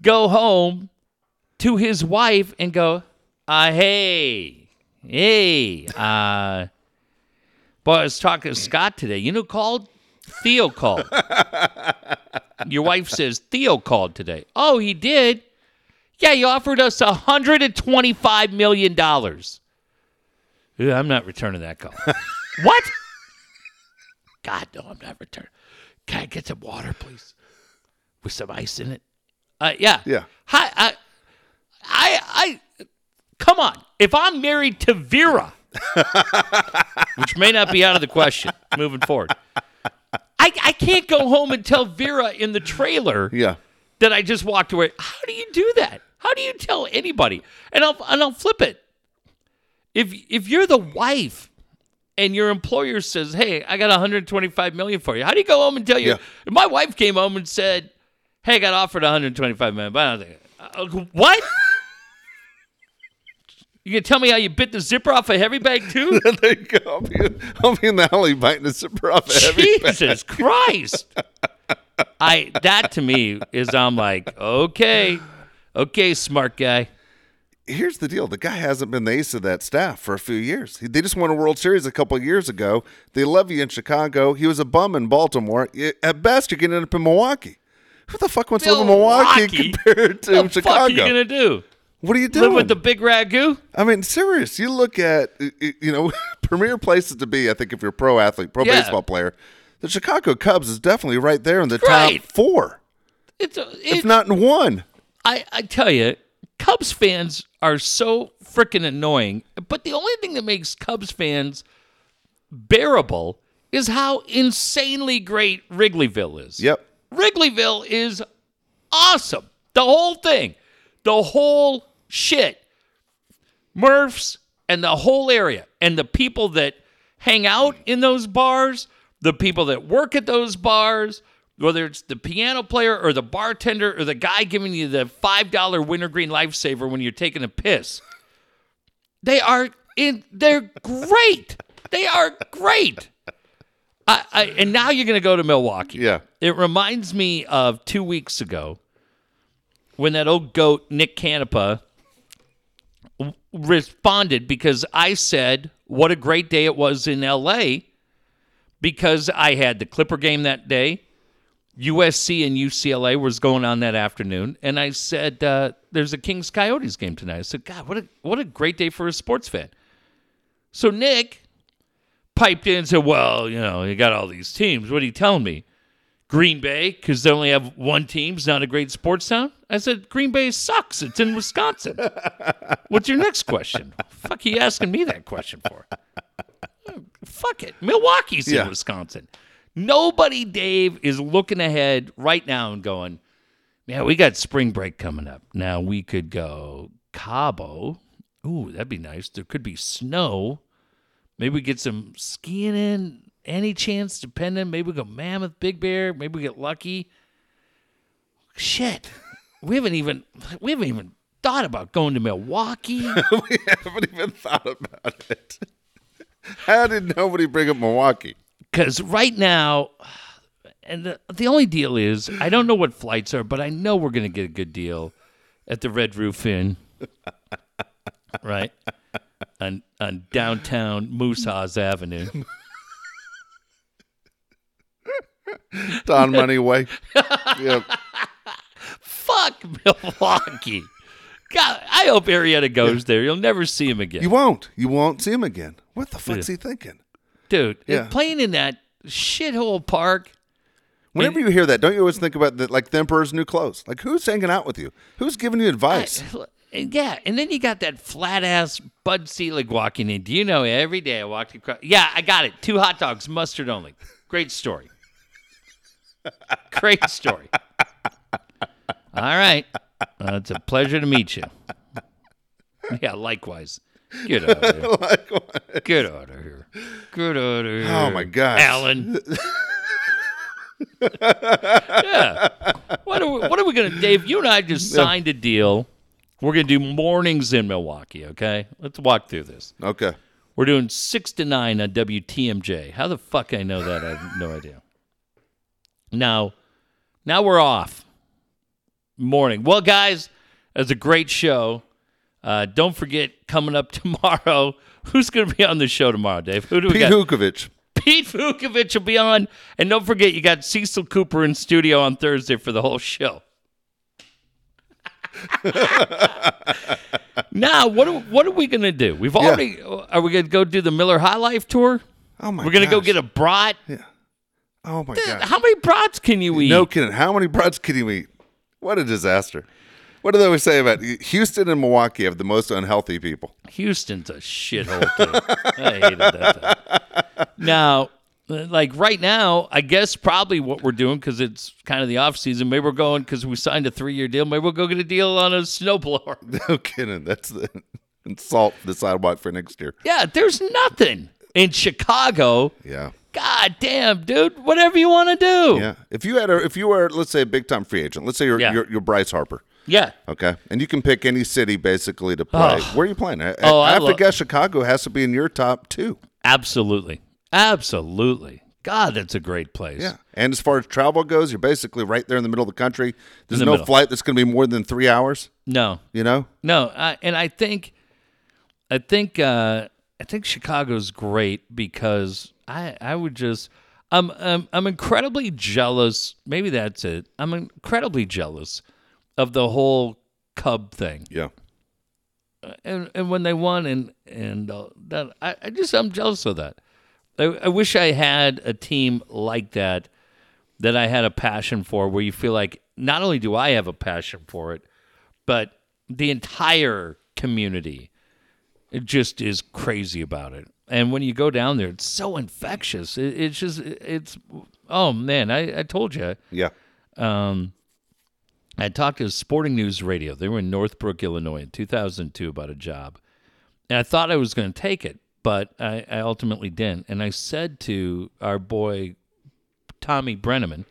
go home to his wife and go, uh, hey, hey, uh, boy, I was talking to Scott today. You know, who called? Theo called. Your wife says Theo called today. Oh, he did? Yeah, he offered us $125 million. I'm not returning that call. what? God, no, I'm not returning. Can I get some water, please? With some ice in it? Uh, yeah. Yeah. Hi, I, I, I, come on. If I'm married to Vera, which may not be out of the question moving forward, I, I can't go home and tell Vera in the trailer Yeah. that I just walked away. How do you do that? How do you tell anybody? And I'll and I'll flip it. If if you're the wife and your employer says, "Hey, I got 125 million for you," how do you go home and tell you? Yeah. If my wife came home and said, "Hey, I got offered 125 million, but I don't think, uh, what? You gonna tell me how you bit the zipper off a heavy bag too? there you go. I'll be, I'll be in the alley biting a zipper off a heavy bag. Jesus Christ! I that to me is I'm like, okay, okay, smart guy. Here's the deal: the guy hasn't been the ace of that staff for a few years. He- They just won a World Series a couple of years ago. They love you in Chicago. He was a bum in Baltimore. At best, you're end up in Milwaukee. Who the fuck wants to live in Milwaukee Milwaukee? compared to What the Chicago? fuck are you gonna do? what are you Live doing? with the big ragu? I mean, serious. You look at y- y- you know premier places to be. I think if you're a pro athlete, pro Yeah. baseball player, the Chicago Cubs is definitely right there in the Right. top four, It's a, if not in one. I I tell you, Cubs fans are so freaking annoying. But the only thing that makes Cubs fans bearable is how insanely great Wrigleyville is. Yep. Wrigleyville is awesome. The whole thing, the whole shit. Murphs and the whole area and the people that hang out in those bars, the people that work at those bars, whether it's the piano player or the bartender or the guy giving you the $5 wintergreen lifesaver when you're taking a piss. They are in they're great. They are great. I, I, and now you're going to go to Milwaukee. Yeah. It reminds me of two weeks ago when that old goat, Nick Canepa, w- responded because I said what a great day it was in LA because I had the Clipper game that day. USC and UCLA was going on that afternoon, and I said, uh, "There's a Kings Coyotes game tonight." I said, "God, what a what a great day for a sports fan." So Nick piped in and said, "Well, you know, you got all these teams. What are you telling me? Green Bay because they only have one team's not a great sports town?" I said, "Green Bay sucks. It's in Wisconsin." What's your next question? Fuck, you asking me that question for? Fuck it, Milwaukee's Yeah. in Wisconsin. Nobody, Dave, is looking ahead right now and going, yeah, we got spring break coming up. Now we could go Cabo. Ooh, that'd be nice. There could be snow." Maybe we get some skiing in. Any chance, depending. Maybe we go Mammoth, Big Bear. Maybe we get lucky. Shit, we haven't even we haven't even thought about going to Milwaukee. we haven't even thought about it. How did nobody bring up Milwaukee? Because right now, and the, the only deal is, I don't know what flights are, but I know we're going to get a good deal at the Red Roof Inn, right? On, on downtown Moose Haas Avenue. Don Money Way. yep. Fuck Milwaukee. God, I hope Arrieta goes there. You'll never see him again. You won't. You won't see him again. What the fuck's he thinking? Dude, Yeah. playing in that shithole park. Whenever you hear that, don't you always think about the, like the Emperor's new clothes? Like who's hanging out with you? Who's giving you advice? And yeah, and then you got that flat ass Bud Selig walking in. Do you know every day I walked across? Yeah, I got it. Two hot dogs, mustard only. Great story. Great story. All right. Uh, it's a pleasure to meet you. Yeah, likewise. Get out of here. Get out of here. Get out of here. Oh, my gosh. Alan. yeah. What are we, what are we going to, Dave? You and I just signed a deal. We're going to do mornings in Milwaukee, okay? Let's walk through this. Okay. We're doing 6 to 9 on WTMJ. How the fuck I know that? I have no idea. Now, now we're off. Morning. Well, guys, it's a great show. Uh, don't forget, coming up tomorrow, who's going to be on the show tomorrow, Dave? Who do we got? Pete got? Hukovich. Pete Vuckovich will be on. And don't forget, you got Cecil Cooper in studio on Thursday for the whole show. now, what are, what are we going to do? We've already. Are we going to go do the Miller High Life tour? Oh my We're going to go get a brat. Yeah. Oh my god. How many brats can you eat? No kidding. How many brats can you eat? What a disaster. What do they always say about Houston and Milwaukee have the most unhealthy people? Houston's a shithole too. I hated that. Thing. Now, uh, like right now, I guess probably what we're doing because it's kind of the off season. Maybe we're going because we signed a three year deal. Maybe we'll go get a deal on a snowblower. No kidding. That's the salt the sidewalk for next year. Yeah, there's nothing in Chicago. Yeah. God damn, dude. Whatever you want to do. Yeah. If you had a if you were let's say a big time free agent, let's say you're Yeah. you're, you're Bryce Harper. Yeah. Okay, and you can pick any city basically to play. Oh. Where are you playing? I, Oh, I I have lo- to guess Chicago has to be in your top two. Absolutely. Absolutely. God, that's a great place. Yeah, and as far as travel goes, you're basically right there in the middle of the country. There's the no middle. flight that's going to be more than three hours. No, You know, No, I, and I think, I think, uh, I think Chicago's great because I, I would just, I'm, I'm, I'm incredibly jealous. Maybe that's it. I'm incredibly jealous of the whole Cub thing, yeah, and and when they won, and and uh, that, I, I just, I'm jealous of that. I, I wish I had a team like that that I had a passion for, where you feel like not only do I have a passion for it, but the entire community it just is crazy about it. And when you go down there, it's so infectious. It, it's just, it's, oh man, I, I told you. yeah. Um, I talked to Sporting News Radio. They were in Northbrook, Illinois in 2002 about a job. And I thought I was going to take it, but I, I ultimately didn't. And I said to our boy, Tommy Brenneman,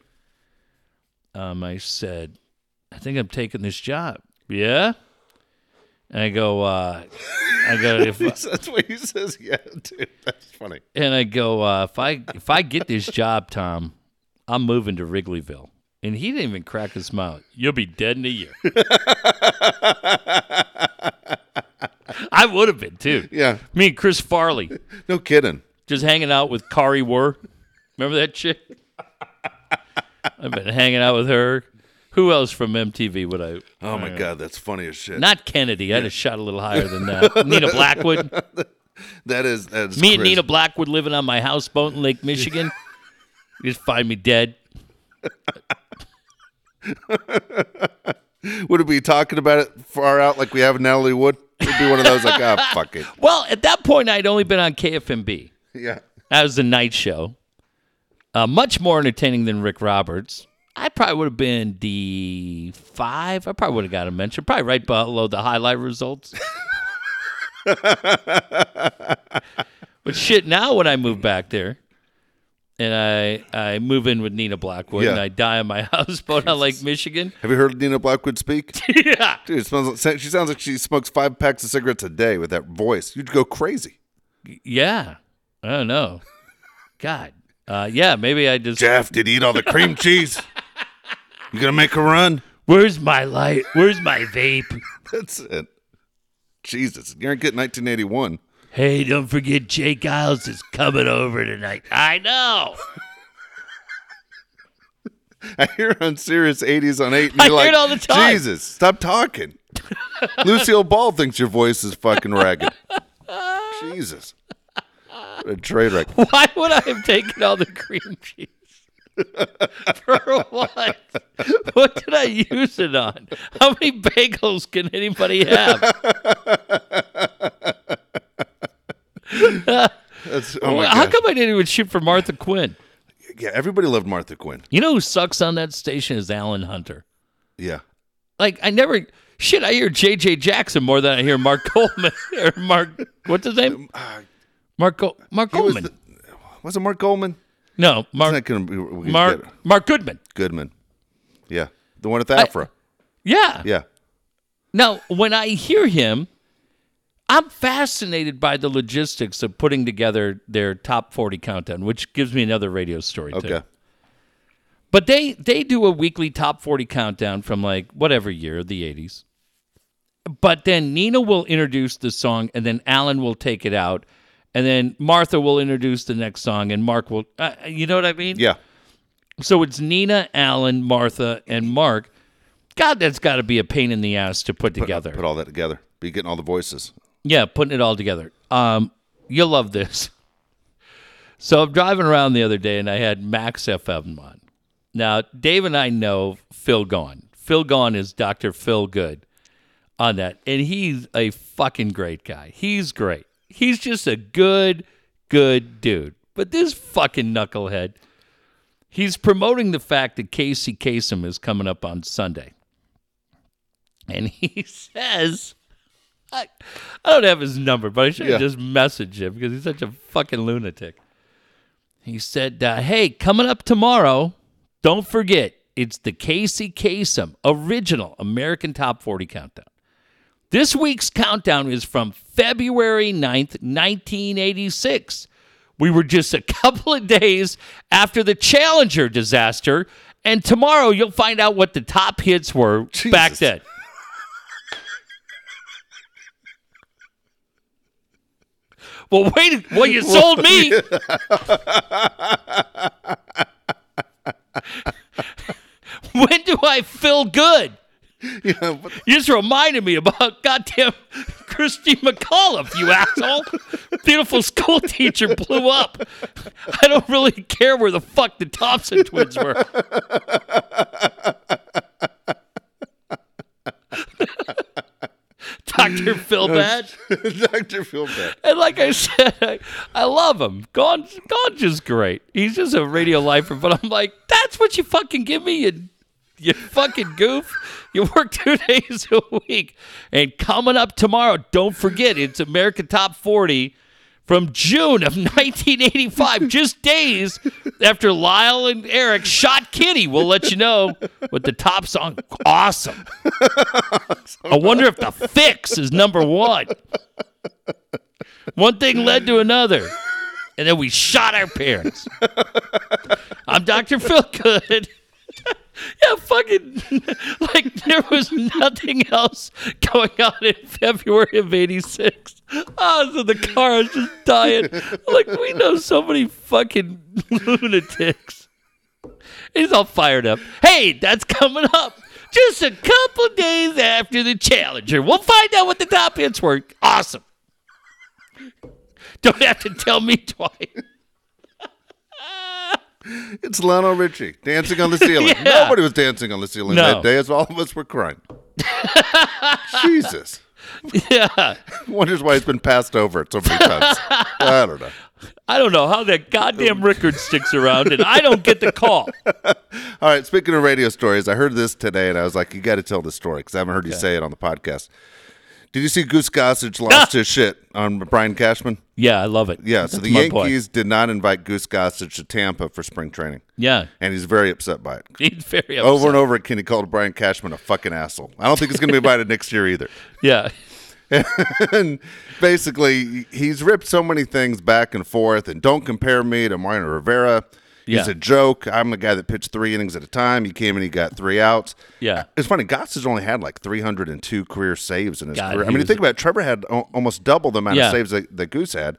um, I said, I think I'm taking this job. Yeah? And I go, uh, I go, if, That's what he says. Yeah, dude, that's funny. and I go, uh, if I if I get this job, Tom, I'm moving to Wrigleyville. And he didn't even crack a smile. You'll be dead in a year. I would have been too. Yeah, Me and Chris Farley no kidding. just hanging out with Kari Wuhrer. Remember that chick? I've been hanging out with her. Who else from MTV would I? Oh my god, that's funny as shit. Not Kennedy. I'd have shot a little higher than that. Nina Blackwood. that is that's Me and crazy. Nina Blackwood living on my houseboat in Lake Michigan. you just find me dead. Would it be talking about it far out like we have Natalie Wood? It'd be one of those like, ah, fuck it. Well, at that point, I'd only been on KFMB. Yeah. That was the night show. Uh, much more entertaining than Rick Roberts. I probably would have been D five. I probably would have got a mention. Probably right below the highlight results. But shit, now when I move back there, and I I move in with Nina Blackwood, Yeah. and I die on my houseboat on Lake Michigan. Have you heard Nina Blackwood speak? yeah, Dude, it smells like, she sounds like she smokes five packs of cigarettes a day with that voice. You'd go crazy. yeah. I don't know. God, uh, yeah. Maybe I just. Jeff, did you eat all the cream cheese? You gonna make a run? Where's my light? Where's my vape? That's it. Jesus, you're getting 1981. Hey, don't forget Jake Giles is coming over tonight. I know. I hear on Sirius 80s on 8, and I you're hear like, it all the time. Jesus, stop talking. Lucille Ball thinks your voice is fucking ragged. Jesus. What a train wreck. Why would I have taken all the cream cheese? For what? What did I use it on? How many bagels can anybody have? That's, oh my How come I didn't even shoot for Martha Quinn? Yeah, everybody loved Martha Quinn. You know who sucks on that station is Alan Hunter. Yeah. Like I never shit. I hear J.J. Jackson more than I hear Mark Coleman or Mark. What's his name? Uh, Mark Go- Mark He was Coleman. the- was it Mark Goldman? no, Mark gonna be- Mark Mark Goodman. Goodman. Yeah. The one at the Afra. Yeah. yeah. Now, when I hear him, I'm fascinated by the logistics of putting together their top 40 countdown, which gives me another radio story too. Okay. But they they do a weekly top 40 countdown from like whatever year, the 80s. But then Nina will introduce the song and then Alan will take it out and then Martha will introduce the next song and Mark will uh, you know what I mean? Yeah. So it's Nina, Alan, Martha and Mark. God, that's got to be a pain in the ass to put together. Put all that together. Be getting all the voices. Yeah, putting it all together. Um, you'll love this. So I'm driving around the other day and I had Max FM on. Now, Dave and I know Phil Gone. Phil Gone is Dr. Phil Good on that. And he's a fucking great guy. He's great. He's just a good, good dude. But this fucking knucklehead, he's promoting the fact that Casey Kasem is coming up on Sunday. And he says, I, I don't have his number, but I should have Yeah. just messaged him because he's such a fucking lunatic. He said, uh, "Hey, coming up tomorrow, don't forget it's the Casey Kasem original American Top 40 countdown. This week's countdown is from February 9th, 1986. We were just a couple of days after the Challenger disaster, and tomorrow you'll find out what the top hits were back then." Well, wait. Well, you sold me. when do I feel good? Yeah. But You just reminded me about goddamn Christy McAuliffe, you asshole. Beautiful school teacher blew up. I don't really care where the fuck the Thompson twins were. Dr. Phil Badge. Dr. Phil Beck. And like I said, I, I love him. Gon's, Gon's just great. He's just a radio lifer. But I'm like, that's what you fucking give me, you, you fucking goof. You work two days a week. And coming up tomorrow, don't forget, it's American Top 40 from June of 1985, just days after Lyle and Eric shot Kitty. We'll let you know what the top song. Awesome. I wonder if the Fixx is number one. One thing led to another. And then we shot our parents. I'm Dr. Phil Good. Yeah, fucking like there was nothing else going on in February of '86. I was in the car, I was just dying. like we know so many fucking lunatics. He's all fired up. Hey, that's coming up. Just a couple days after the Challenger. We'll find out what the top hits were. Awesome. Don't have to tell me twice. It's Lionel Richie dancing on the ceiling. Yeah. Nobody was dancing on the ceiling No. that day, as all of us were crying. Jesus. Yeah. Wonders why he's been passed over so many times. I don't know. I don't know how that goddamn record sticks around and I don't get the call. All right, speaking of radio stories, I heard this today and I was like, you got to tell this story because I haven't heard you say it on the podcast. Did you see Goose Gossage lost his shit on Brian Cashman? Yeah, I love it. Yeah, so That's the my boy. Yankees did not invite Goose Gossage to Tampa for spring training, Yeah, and he's very upset by it. he's very upset. Over and over again, he called Brian Cashman a fucking asshole. I don't think he's going to be invited next year either. Yeah, and basically, he's ripped so many things back and forth. And don't compare me to Mariano Rivera. He's a joke. I'm the guy that pitched three innings at a time. He came and he got three outs. Yeah. It's funny. Goss has only had like 302 career saves in his God, career. I mean, you think about it, Trevor had o- almost double the amount Yeah. of saves that, that Goose had.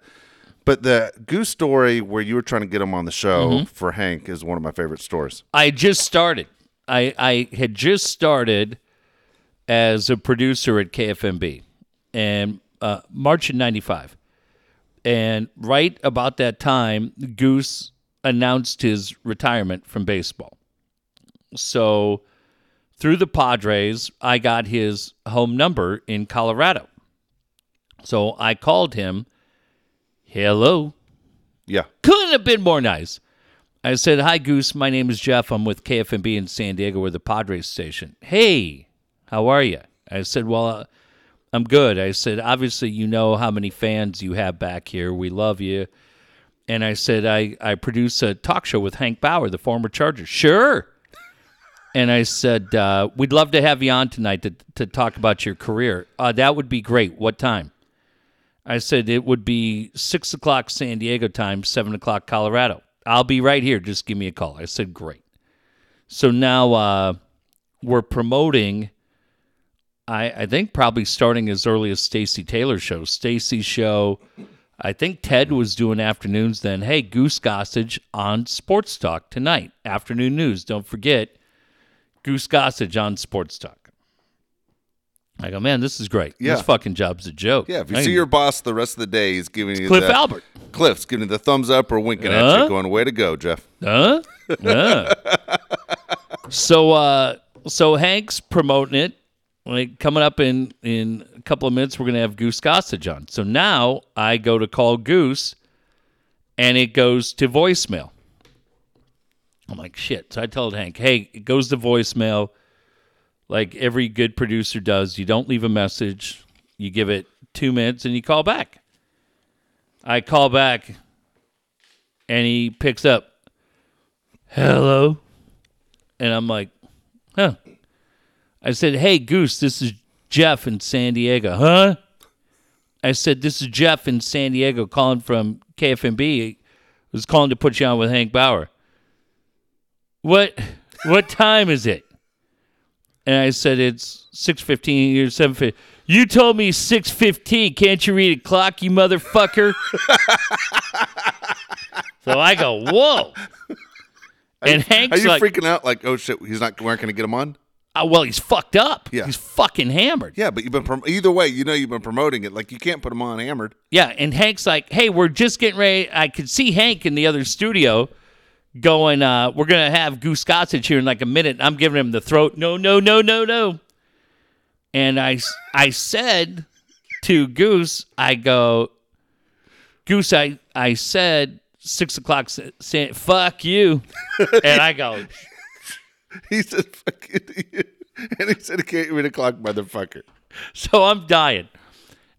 But the Goose story where you were trying to get him on the show Mm-hmm. for Hank is one of my favorite stories. I just started. I I had just started as a producer at KFMB, and uh, March of '95, and right about that time, Goose announced his retirement from baseball. So, through the Padres, I got his home number in Colorado. So I called him. Hello. Yeah. Couldn't have been more nice. I said, Hi, Goose. My name is Jeff. I'm with KFMB in San Diego. We're the Padres station. Hey, how are you? I said, Well, uh, I'm good. I said, Obviously, you know how many fans you have back here. We love you. And I said, I, I produce a talk show with Hank Bauer, the former Charger. Sure. And I said, uh, We'd love to have you on tonight to, to talk about your career. Uh, that would be great. What time? I said it would be six o'clock San Diego time, seven o'clock Colorado. I'll be right here. Just give me a call. I said, great. So now uh, we're promoting. I I think probably starting as early as Stacy Taylor's show. Stacy's show. I think Ted was doing afternoons then. Hey, Goose Gossage on Sports Talk tonight. Afternoon news. Don't forget Goose Gossage on Sports Talk. I go, man, this is great. Yeah. This fucking job's a joke. Yeah. If you I see your boss the rest of the day, he's giving you Cliff the, Albert. Cliff's giving you the thumbs up or winking at you, uh-huh. going, way to go, Jeff. Huh? Yeah. Uh-huh. so uh so Hank's promoting it. Like coming up in in a couple of minutes we're gonna have Goose Gossage on. So now I go to call Goose and it goes to voicemail. I'm like, shit. So I told Hank, hey, it goes to voicemail like every good producer does. You don't leave a message. You give it two minutes and you call back. I call back and he picks up hello. And I'm like, huh. I said, hey, Goose, this is Jeff in San Diego. Huh? I said, this is Jeff in San Diego calling from KFMB. I was calling to put you on with Hank Bauer. What what time is it? And I said, it's 6.15 or 7.15. You told me 6.15. Can't you read a clock, you motherfucker? so I go, whoa. And Hank's Are you like, freaking out like, oh shit, he's not, we're not going to get him on? "Oh, well, he's fucked up. Yeah. He's fucking hammered. Yeah, but you've been prom- either way. You know you've been promoting it. Like you can't put him on hammered. Yeah, and Hank's like, "Hey, we're just getting ready." I could see Hank in the other studio going, uh, "We're gonna have Goose Gossage here in like a minute." I'm giving him the throat. No, no, no, no, no. And I, I said to Goose, I go, Goose, I, I said six o'clock. Say, fuck you. and I go, He said, "Fuck you," and he said, "Okay, eight o'clock, motherfucker." so I'm dying.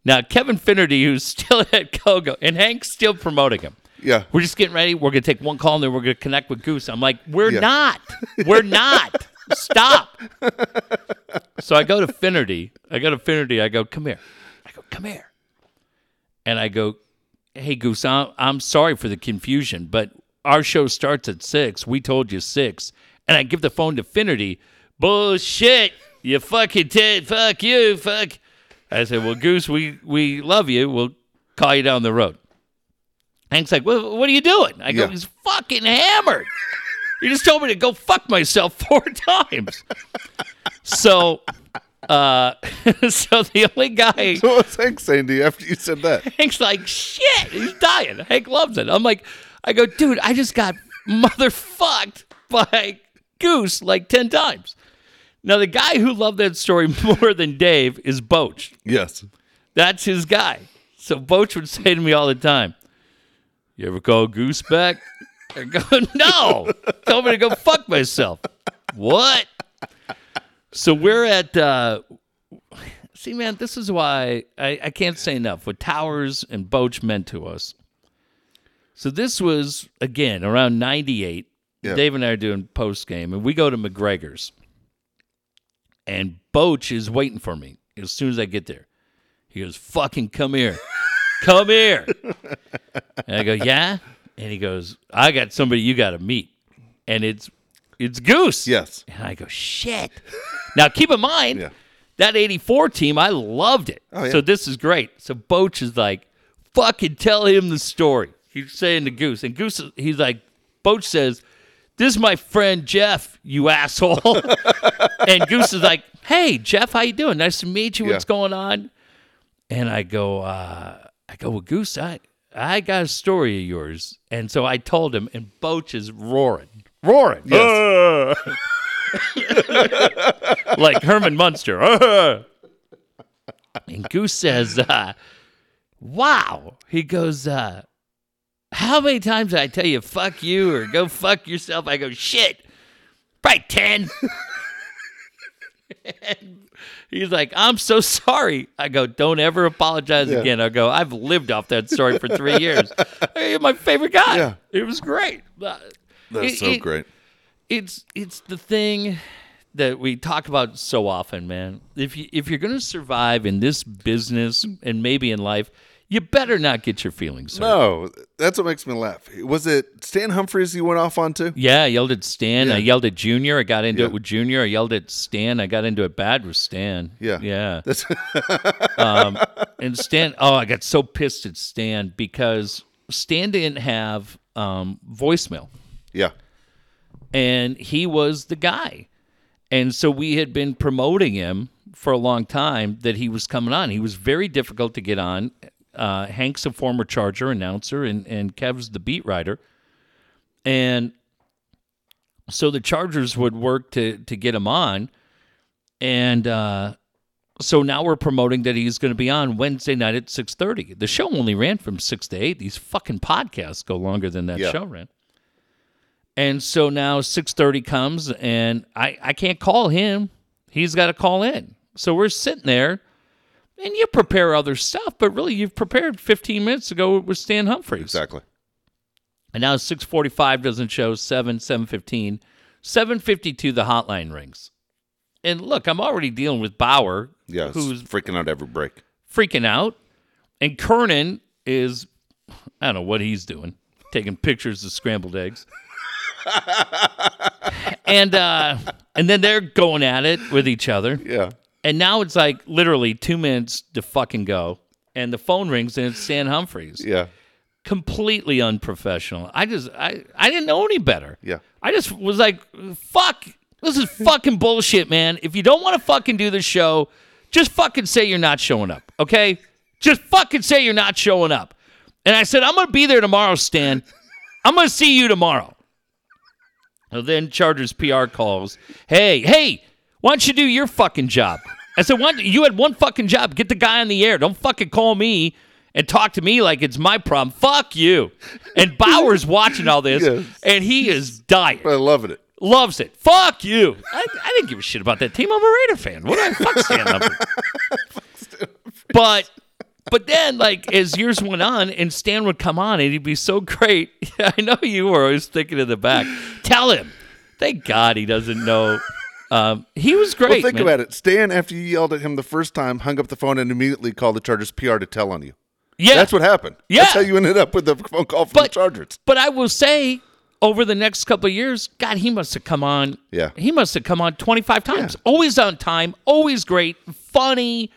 Now Kevin Finnerty, who's still at Kogo, and Hank's still promoting him. Yeah, We're just getting ready. We're gonna take one call and then we're gonna connect with Goose. I'm like, we're Yeah. not. We're not. Stop. so I go to Finnerty. I go to Finnerty. I go, come here. I go, come here. And I go, hey Goose, I'm, I'm sorry for the confusion, but our show starts at six. We told you six. And I give the phone to Finnerty. Bullshit. You fucking tit. Fuck you. Fuck. I said, well, Goose, we we love you. We'll call you down the road. Hank's like, well, what are you doing? I go, Yeah. he's fucking hammered. You just told me to go fuck myself four times. so, uh, so the only guy, So what was Hank saying to you after you said that? Hank's like, shit, he's dying. Hank loves it. I'm like, I go, dude, I just got motherfucked by Goose like 10 times. Now, the guy who loved that story more than Dave is Boch. Yes. That's his guy. So Boch would say to me all the time, You ever call Goose back? I go, No. Told me to go fuck myself. What? So we're at uh See, man, this is why I, I can't say enough what Towers and Boch meant to us. So this was again around '98. Yeah. Dave and I are doing post game, and we go to McGregor's, and Boch is waiting for me as soon as I get there. He goes, "Fucking come here, come here," and I go, "Yeah," and he goes, "I got somebody you got to meet," and it's it's Goose. Yes. And I go, shit. now keep in mind, Yeah. that 84 team, I loved it. Oh, yeah. So this is great. So Boch is like, fucking tell him the story. He's saying to Goose. And Goose, he's like, Boch says, this is my friend Jeff, you asshole. and Goose is like, hey, Jeff, how you doing? Nice to meet you. What's Yeah. going on? And I go, uh, I go, well, Goose, I, I got a story of yours. And so I told him, and Boch is roaring, roaring. Yes. like Herman Munster. "Ugh." and Goose says, uh, Wow. He goes, uh, How many times did I tell you, fuck you or go fuck yourself? I go, Shit. Probably 10. He's like, I'm so sorry. I go, don't ever apologize Yeah. again. I go, I've lived off that story for three years. You're my favorite guy. Yeah. It was great. That's It- so it- great. it's it's the thing that we talk about so often, man. If you if you're going to survive in this business and maybe in life, you better not get your feelings hurt. No, that's what makes me laugh. Was it Stan Humphries you went off on too? Yeah, I yelled at Stan. I yelled at Junior. I got into Yeah. it with Junior. I yelled at Stan. I got into it bad with Stan. Yeah. yeah. That's And Stan, oh, I got so pissed at Stan because Stan didn't have um, voicemail. yeah. and he was the guy. And so we had been promoting him for a long time that he was coming on. He was very difficult to get on. Uh, Hank's a former Charger announcer, and, and Kev's the beat writer. And so the Chargers would work to to get him on. And uh, so now we're promoting that he's going to be on Wednesday night at 6.30. The show only ran from 6 to 8. These fucking podcasts go longer than that Yeah. show ran. And so now 6:30 comes and I I can't call him. He's got to call in. So we're sitting there and you prepare other stuff, but really you've prepared 15 minutes ago with Stan Humphries. Exactly. And now 6:45 doesn't show 7 7:15. 7:52 the hotline rings. And look, I'm already dealing with Bauer Yeah. it's who's freaking out every break. freaking out. And Kernan is, I don't know what he's doing, taking pictures of scrambled eggs. and uh, and then they're going at it with each other. Yeah. And now it's like literally two minutes to fucking go. And the phone rings and it's Stan Humphries. Yeah. Completely unprofessional. I just I, I didn't know any better. Yeah. I just was like, fuck, this is fucking bullshit, man. If you don't want to fucking do the show, just fucking say you're not showing up, okay? Just fucking say you're not showing up. And I said, I'm going to be there tomorrow, Stan. I'm going to see you tomorrow. So then Chargers PR calls, hey, hey, why don't you do your fucking job? I said, you had one fucking job. Get the guy on the air. Don't fucking call me and talk to me like it's my problem. Fuck you. And Bauer's watching all this, Yes. and he is dying. I loving it. Loves it. Fuck you. I, I didn't give a shit about that team. I'm a Raider fan. What do I fuck stand up? but but then like as years went on and Stan would come on and he'd be so great. I know you were always thinking in the back. Tell him. Thank God he doesn't know. Um, he was great. Well, think man. about it. Stan, after you yelled at him the first time, hung up the phone and immediately called the Chargers PR to tell on you. Yeah, That's what happened. Yeah. That's how you ended up with the phone call from the But- Chargers. But I will say, over the next couple of years, God, he must have come on. Yeah. He must have come on 25 times. Always on time, always great, funny,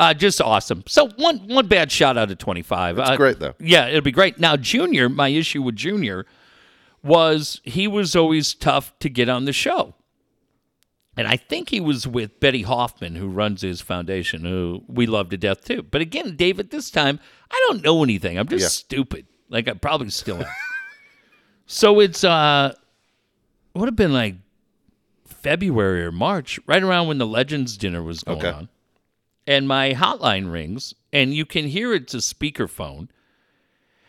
uh, just awesome. So one one bad shot out of 25. That's Uh, great, though. Yeah, it'll be great. Now, Junior, my issue with Junior was he was always tough to get on the show. And I think he was with Betty Hoffman, who runs his foundation, who we love to death too. But again, David, this time I don't know anything. I'm just Yeah. stupid. Like I probably still am. so it's uh would have been like February or March, right around when the Legends dinner was going Okay. on. And my hotline rings, and you can hear it's a speakerphone.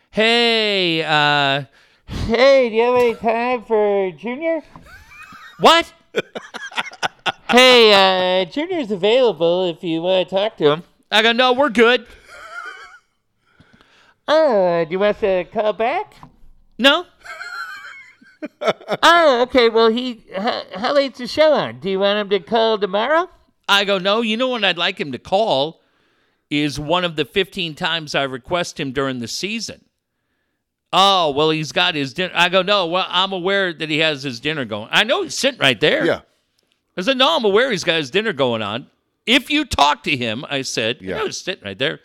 Hey, uh, hey, do you have any time for Junior? What? Hey, uh, Junior's available if you want to talk to him. I go, no, we're good. Oh, do you want to call back? No. oh, okay. Well, he how, how late's the show on? Do you want him to call tomorrow? I go, no. You know what I'd like him to call is one of the 15 times I request him during the season. Oh, well, he's got his dinner. I go, no. Well, I'm aware that he has his dinner going. I know he's sitting right there. Yeah. I said, no, I'm aware he's got his dinner going on. If you talk to him, I said, Yeah. yeah. he's sitting right there.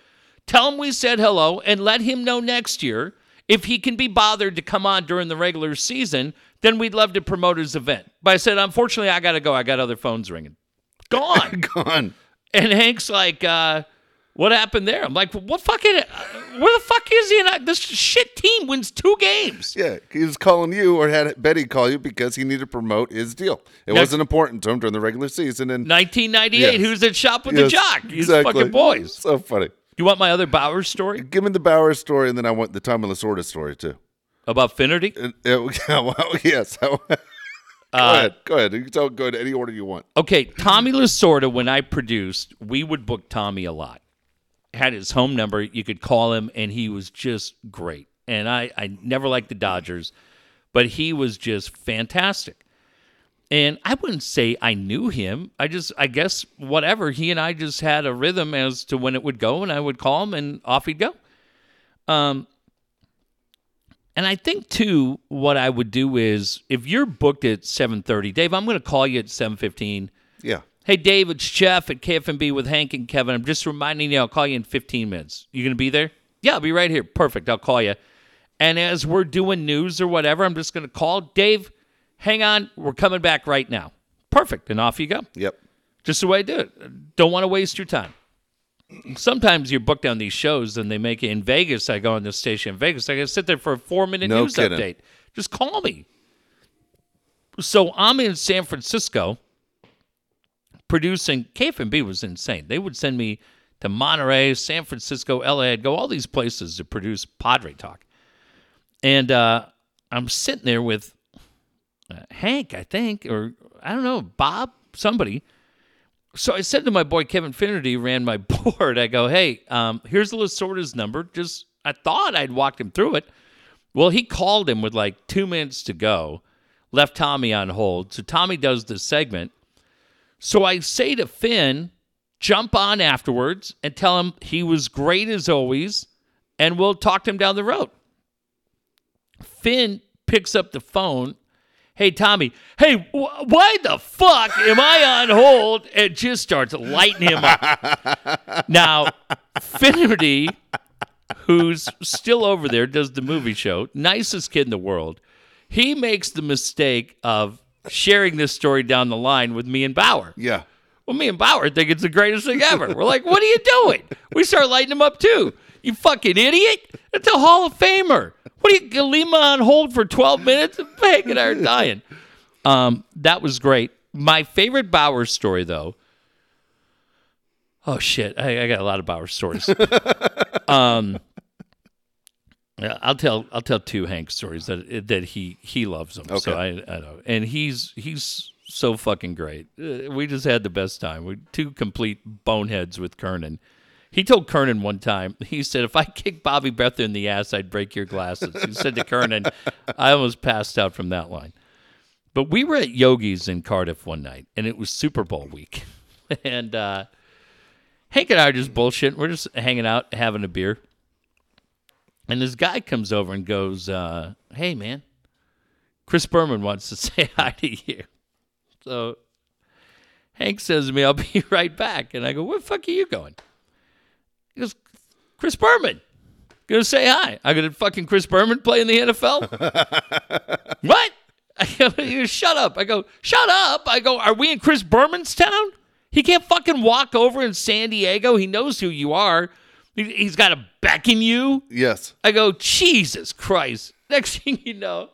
Tell him we said hello and let him know next year if he can be bothered to come on during the regular season, then we'd love to promote his event. But I said, unfortunately, I got to go. I got other phones ringing. Gone. Gone. and Hank's like, uh, what happened there? I'm like, what fucking, where the fuck is he? And this shit team wins two games. Yeah, he was calling you or had Betty call you because he needed to promote his deal. It wasn't important to him during the regular season. And 1998, Yes. who's at Shop with Yes, the Jock? These exactly. fucking boys. So funny. You want my other Bauer story Give me the Bauer story, and then I want the Tommy Lasorda story too. about Finnerty? It- yeah, well, yes. go Uh, ahead. Go ahead. You can tell. Go in any order you want. Okay, Tommy Lasorda, when I produced, we would book Tommy a lot. Had his home number. You could call him, and he was just great. And I, I never liked the Dodgers, but he was just fantastic. And I wouldn't say I knew him. I just, I guess, whatever. He and I just had a rhythm as to when it would go, and I would call him, and off he'd go. Um, and I think too, what I would do is if you're booked at 7:30, Dave, I'm going to call you at 7:15. Yeah. Hey, Dave, it's Jeff at KFMB with Hank and Kevin. I'm just reminding you, I'll call you in 15 minutes. You going to be there? Yeah, I'll be right here. Perfect. I'll call you. And as we're doing news or whatever, I'm just going to call Dave. Hang on, we're coming back right now. Perfect. And off you go. Yep. Just the way I do it. Don't want to waste your time. Sometimes you're booked on these shows and they make it in Vegas. I go on this station in Vegas. I got to sit there for a four minute No news kidding. update. Just call me. So I'm in San Francisco producing. KFMB was insane. They would send me to Monterey, San Francisco, LA. I'd go all these places to produce Padre Talk. And uh, I'm sitting there with uh, Hank, I think, or I don't know, Bob, somebody. So I said to my boy Kevin Finnerty, ran my board, I go, hey, um, here's the Lasorda's number. Just I thought I'd walked him through it. Well, he called him with like two minutes to go, left Tommy on hold. So Tommy does this segment. So I say to Finn, jump on afterwards and tell him he was great as always, and we'll talk to him down the road. Finn picks up the phone. Hey, Tommy. Hey, wh- why the fuck am I on hold? And just starts lighting him up. now, Finnerty, who's still over there, does the movie show, nicest kid in the world. He makes the mistake of sharing this story down the line with me and Bauer. Yeah. Well, me and Bauer think it's the greatest thing ever. We're like, what are you doing? We start lighting him up too. You fucking idiot. It's a Hall of Famer. What are you gonna leave him on hold for 12 minutes? Hank and I are dying. Um, that was great. My favorite Bauer story, though. Oh shit, I, I got a lot of Bauer stories. um, yeah, I'll tell I'll tell two Hank stories that that he he loves them. So I, I know, and he's he's so fucking great. Uh, we just had the best time. We two complete boneheads with Kernan. He told Kernan one time, he said, if I kick Bobby Beth in the ass, I'd break your glasses. He said to Kernan, I almost passed out from that line. But we were at Yogi's in Cardiff one night, and it was Super Bowl week. and uh, Hank and I are just bullshitting. We're just hanging out, having a beer. And this guy comes over and goes, uh, Hey, man, Chris Berman wants to say hi to you. So Hank says to me, I'll be right back. And I go, Where the fuck are you going? He goes, Chris Berman. Gonna say hi. I go, Did fucking Chris Berman play in the NFL? what? I go, goes, Shut up. I go, Shut up. I go, Are we in Chris Berman's town? He can't fucking walk over in San Diego. He knows who you are. He- He's got to beckon you. Yes. I go, Jesus Christ. Next thing you know,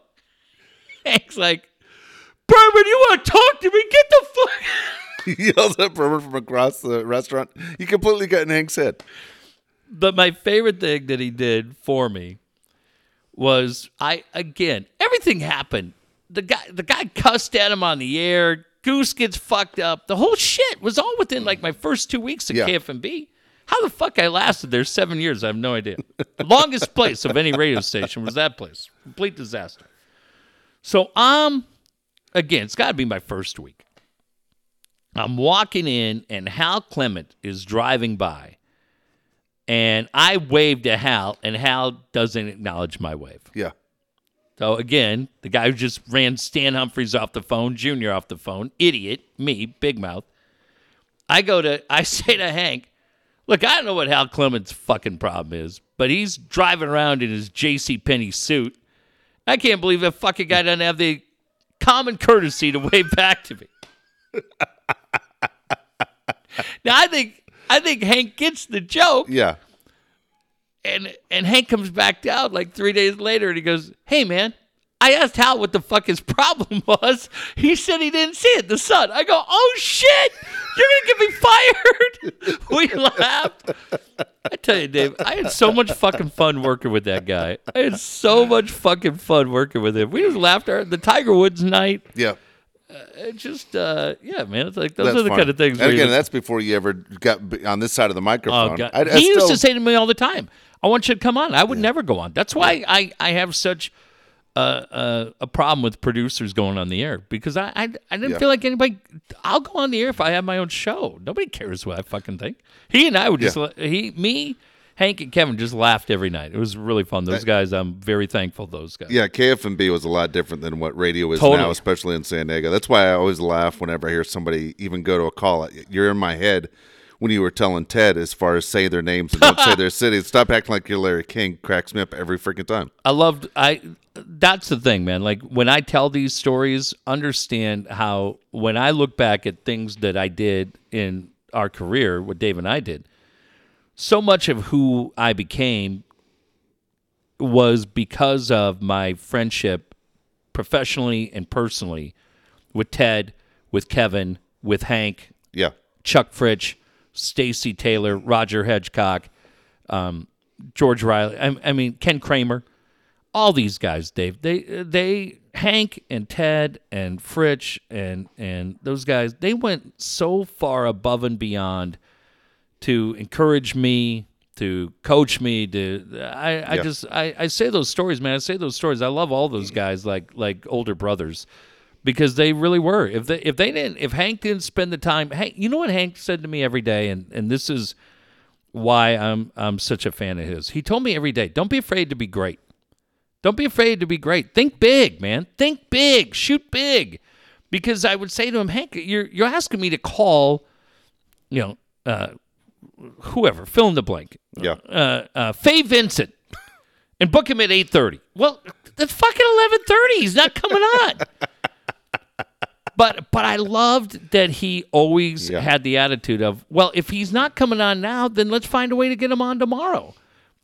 Hank's like, Berman, you want to talk to me? Get the fuck. He yells at Berman from across the restaurant. You completely got in Hank's head. But my favorite thing that he did for me was I again everything happened. The guy the guy cussed at him on the air, Goose gets fucked up. The whole shit was all within like my first two weeks at Yeah. KFMB. How the fuck I lasted there seven years, I have no idea. The longest place of any radio station was that place. Complete disaster. So um again, it's gotta be my first week. I'm walking in and Hal Clement is driving by. And I waved to Hal, and Hal doesn't acknowledge my wave. Yeah. So again, the guy who just ran Stan Humphries off the phone, Junior off the phone, idiot, me, big mouth. I go to, I say to Hank, look, I don't know what Hal Clement's fucking problem is, but he's driving around in his J.C. Penney suit. I can't believe that fucking guy doesn't have the common courtesy to wave back to me. now I think, I think Hank gets the joke Yeah. and and Hank comes back down like three days later and he goes, Hey man, I asked Hal what the fuck his problem was. He said he didn't see it, the sun. I go, Oh shit, you're gonna get me fired. we laughed. I tell you, Dave, I had so much fucking fun working with that guy. I had so much fucking fun working with him. We just laughed our the Tiger Woods night. Yeah. It just uh yeah, man. It's like those That's are the fun. kind of things And again, just- that's before you ever got on this side of the microphone. Oh, God. I- I he used to say to me all the time, "I want you to come on." I would never go on. That's why I, I have such a, a a problem with producers going on the air because I I, I didn't Yeah. feel like anybody. I'll go on the air if I have my own show. Nobody cares what I fucking think. He and I would just Yeah. he me. Hank and Kevin just laughed every night. It was really fun. Those guys, I'm very thankful. Those guys. Yeah, KFMB was a lot different than what radio is Totally. now, especially in San Diego. That's why I always laugh whenever I hear somebody even go to a call. You're in my head when you were telling Ted as far as say their names and don't say their cities. Stop acting like you're Larry King. Cracks me up every freaking time. I loved I that's the thing, man. Like when I tell these stories, understand how when I look back at things that I did in our career, what Dave and I did, so much of who I became was because of my friendship professionally and personally with Ted, with Kevin, with Hank, Yeah. Chuck Fritch, Stacy Taylor, Roger Hedgecock, um, George Riley. I, I mean Ken Kramer, all these guys. Dave, they they Hank and Ted and Fritch and and those guys. They went so far above and beyond to encourage me, to coach me. To I, I Yeah. just I, I say those stories, man. I say those stories. I love all those guys like like older brothers because they really were. If they if they didn't if Hank didn't spend the time, Hank, you know what Hank said to me every day, and and this is why I'm I'm such a fan of his. He told me every day, don't be afraid to be great. Don't be afraid to be great. Think big, man. Think big. Shoot big. Because I would say to him, Hank, you're you're asking me to call, you know, uh, whoever, fill in the blank, Yeah. uh, uh, Fay Vincent, and book him at eight thirty. Well, that's fucking eleven thirty. He's not coming on. but but I loved that he always Yeah. had the attitude of, well, if he's not coming on now, then let's find a way to get him on tomorrow.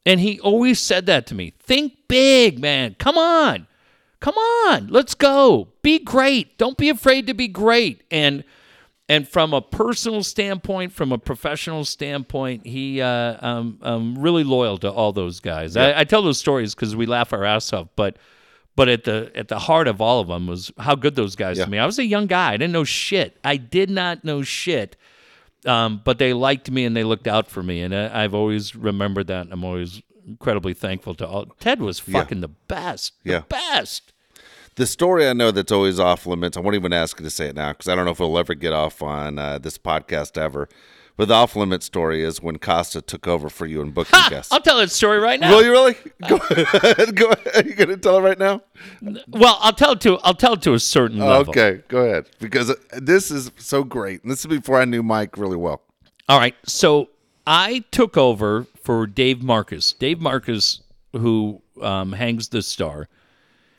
And he always said that to me. Think big, man. Come on. Come on. Let's go. Be great. Don't be afraid to be great. And and from a personal standpoint, from a professional standpoint, he uh, um, um, really loyal to all those guys. I, I tell those stories because we laugh our ass off, but but at the at the heart of all of them was how good those guys Yeah. to me. I was a young guy. I didn't know shit. I did not know shit. Um, but they liked me and they looked out for me, and I, I've always remembered that. And I'm always incredibly thankful to all. Ted was fucking the best. The Yeah. best. The story I know that's always off limits. I won't even ask you to say it now because I don't know if it'll ever get off on uh, this podcast ever. But the off limit story is when Costa took over for you and booking Ha! guests. I'll tell that story right now. Will you really? Go ahead. Go ahead. Are you going to tell it right now? Well, I'll tell it to I'll tell it to a certain level. Okay, go ahead. Because uh, this is so great. And this is before I knew Mike really well. All right. So I took over for Dave Marcus. Dave Marcus, who um, hangs the star,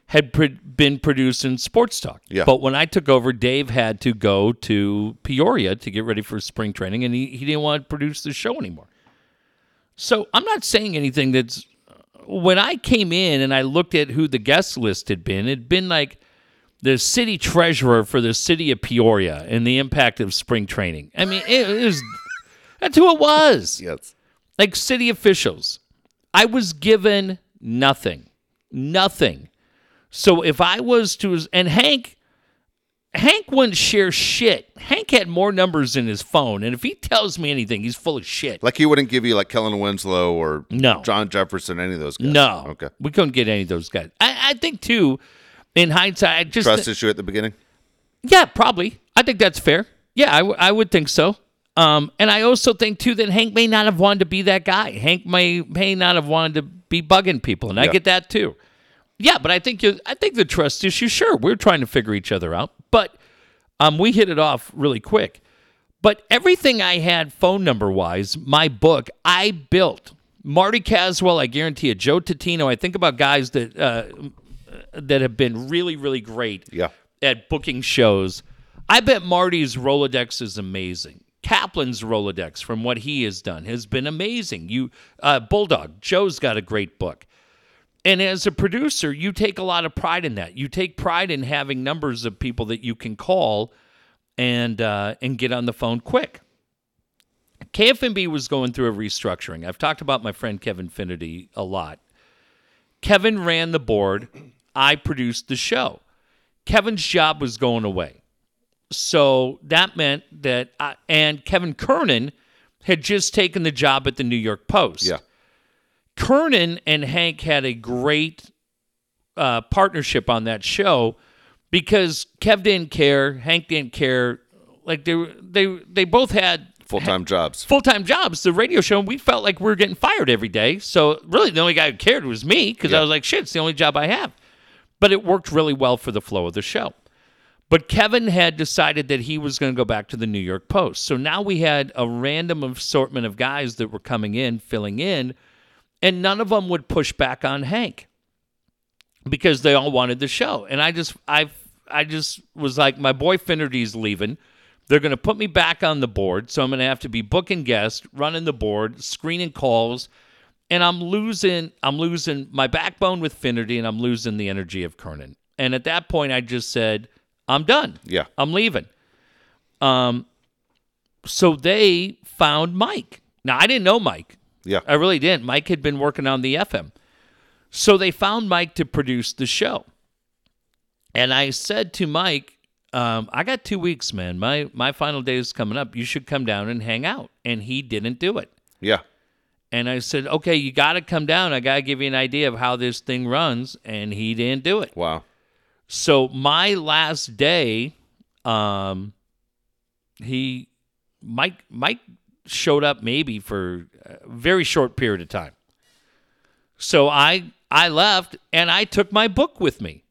had pr- been in Sports Talk. Yeah. But when I took over, Dave had to go to Peoria to get ready for spring training, and he, he didn't want to produce the show anymore. So I'm not saying anything that's. When I came in and I looked at who the guest list had been, it'd been like the city treasurer for the city of Peoria and the impact of spring training. I mean, it, it was that's who it was. Yes. Like city officials. I was given nothing. Nothing. So if I was to and Hank Hank wouldn't share shit. Hank had more numbers in his phone, and if he tells me anything, he's full of shit. Like he wouldn't give you like Kellen Winslow or No. John Jefferson, any of those guys. no, Okay. we couldn't get any of those guys. I, I think too, in hindsight, I just Trust issue at the beginning. Yeah, probably. I think that's fair. Yeah, I, w- I would think so. Um, and I also think too that Hank may not have wanted to be that guy. Hank may may not have wanted to be bugging people, and I get that too. Yeah, but I think you, I think the trust issue. Sure, we're trying to figure each other out, but um, we hit it off really quick. But everything I had phone number wise, my book, I built. Marty Caswell, I guarantee you. Joe Totino. I think about guys that uh, that have been really, really great Yeah. at booking shows. I bet Marty's Rolodex is amazing. Kaplan's Rolodex, from what he has done, has been amazing. You, uh, Bulldog, Joe's got a great book. And as a producer, you take a lot of pride in that. You take pride in having numbers of people that you can call and uh, and get on the phone quick. KFMB was going through a restructuring. I've talked about my friend Kevin Finnerty a lot. Kevin ran the board. I produced the show. Kevin's job was going away. So that meant that, I, and Kevin Kernan had just taken the job at the New York Post. Yeah. Kernan and Hank had a great uh, partnership on that show because Kev didn't care, Hank didn't care. Like they were- they they both had Full time jobs. full time jobs. The radio show, we felt like we were getting fired every day. So really, the only guy who cared was me because I was like, shit, it's the only job I have. But it worked really well for the flow of the show. But Kevin had decided that he was going to go back to the New York Post. So now we had a random assortment of guys that were coming in, filling in, and none of them would push back on Hank because they all wanted the show. And I just, I, I just was like, my boy Finnerty's leaving. They're going to put me back on the board, so I'm going to have to be booking guests, running the board, screening calls, and I'm losing. I'm losing my backbone with Finnerty, and I'm losing the energy of Kernan. And at that point, I just said, I'm done. Yeah. I'm leaving. Um, so they found Mike. Now I didn't know Mike. Yeah. I really didn't. Mike had been working on the FM. So they found Mike to produce the show. And I said to Mike, um, I got two weeks, man. My my final day is coming up. You should come down and hang out. And he didn't do it. Yeah. And I said, Okay, you gotta come down. I gotta give you an idea of how this thing runs. And he didn't do it. Wow. So my last day, um, he Mike Mike showed up maybe for very short period of time. So I I left and I took my book with me.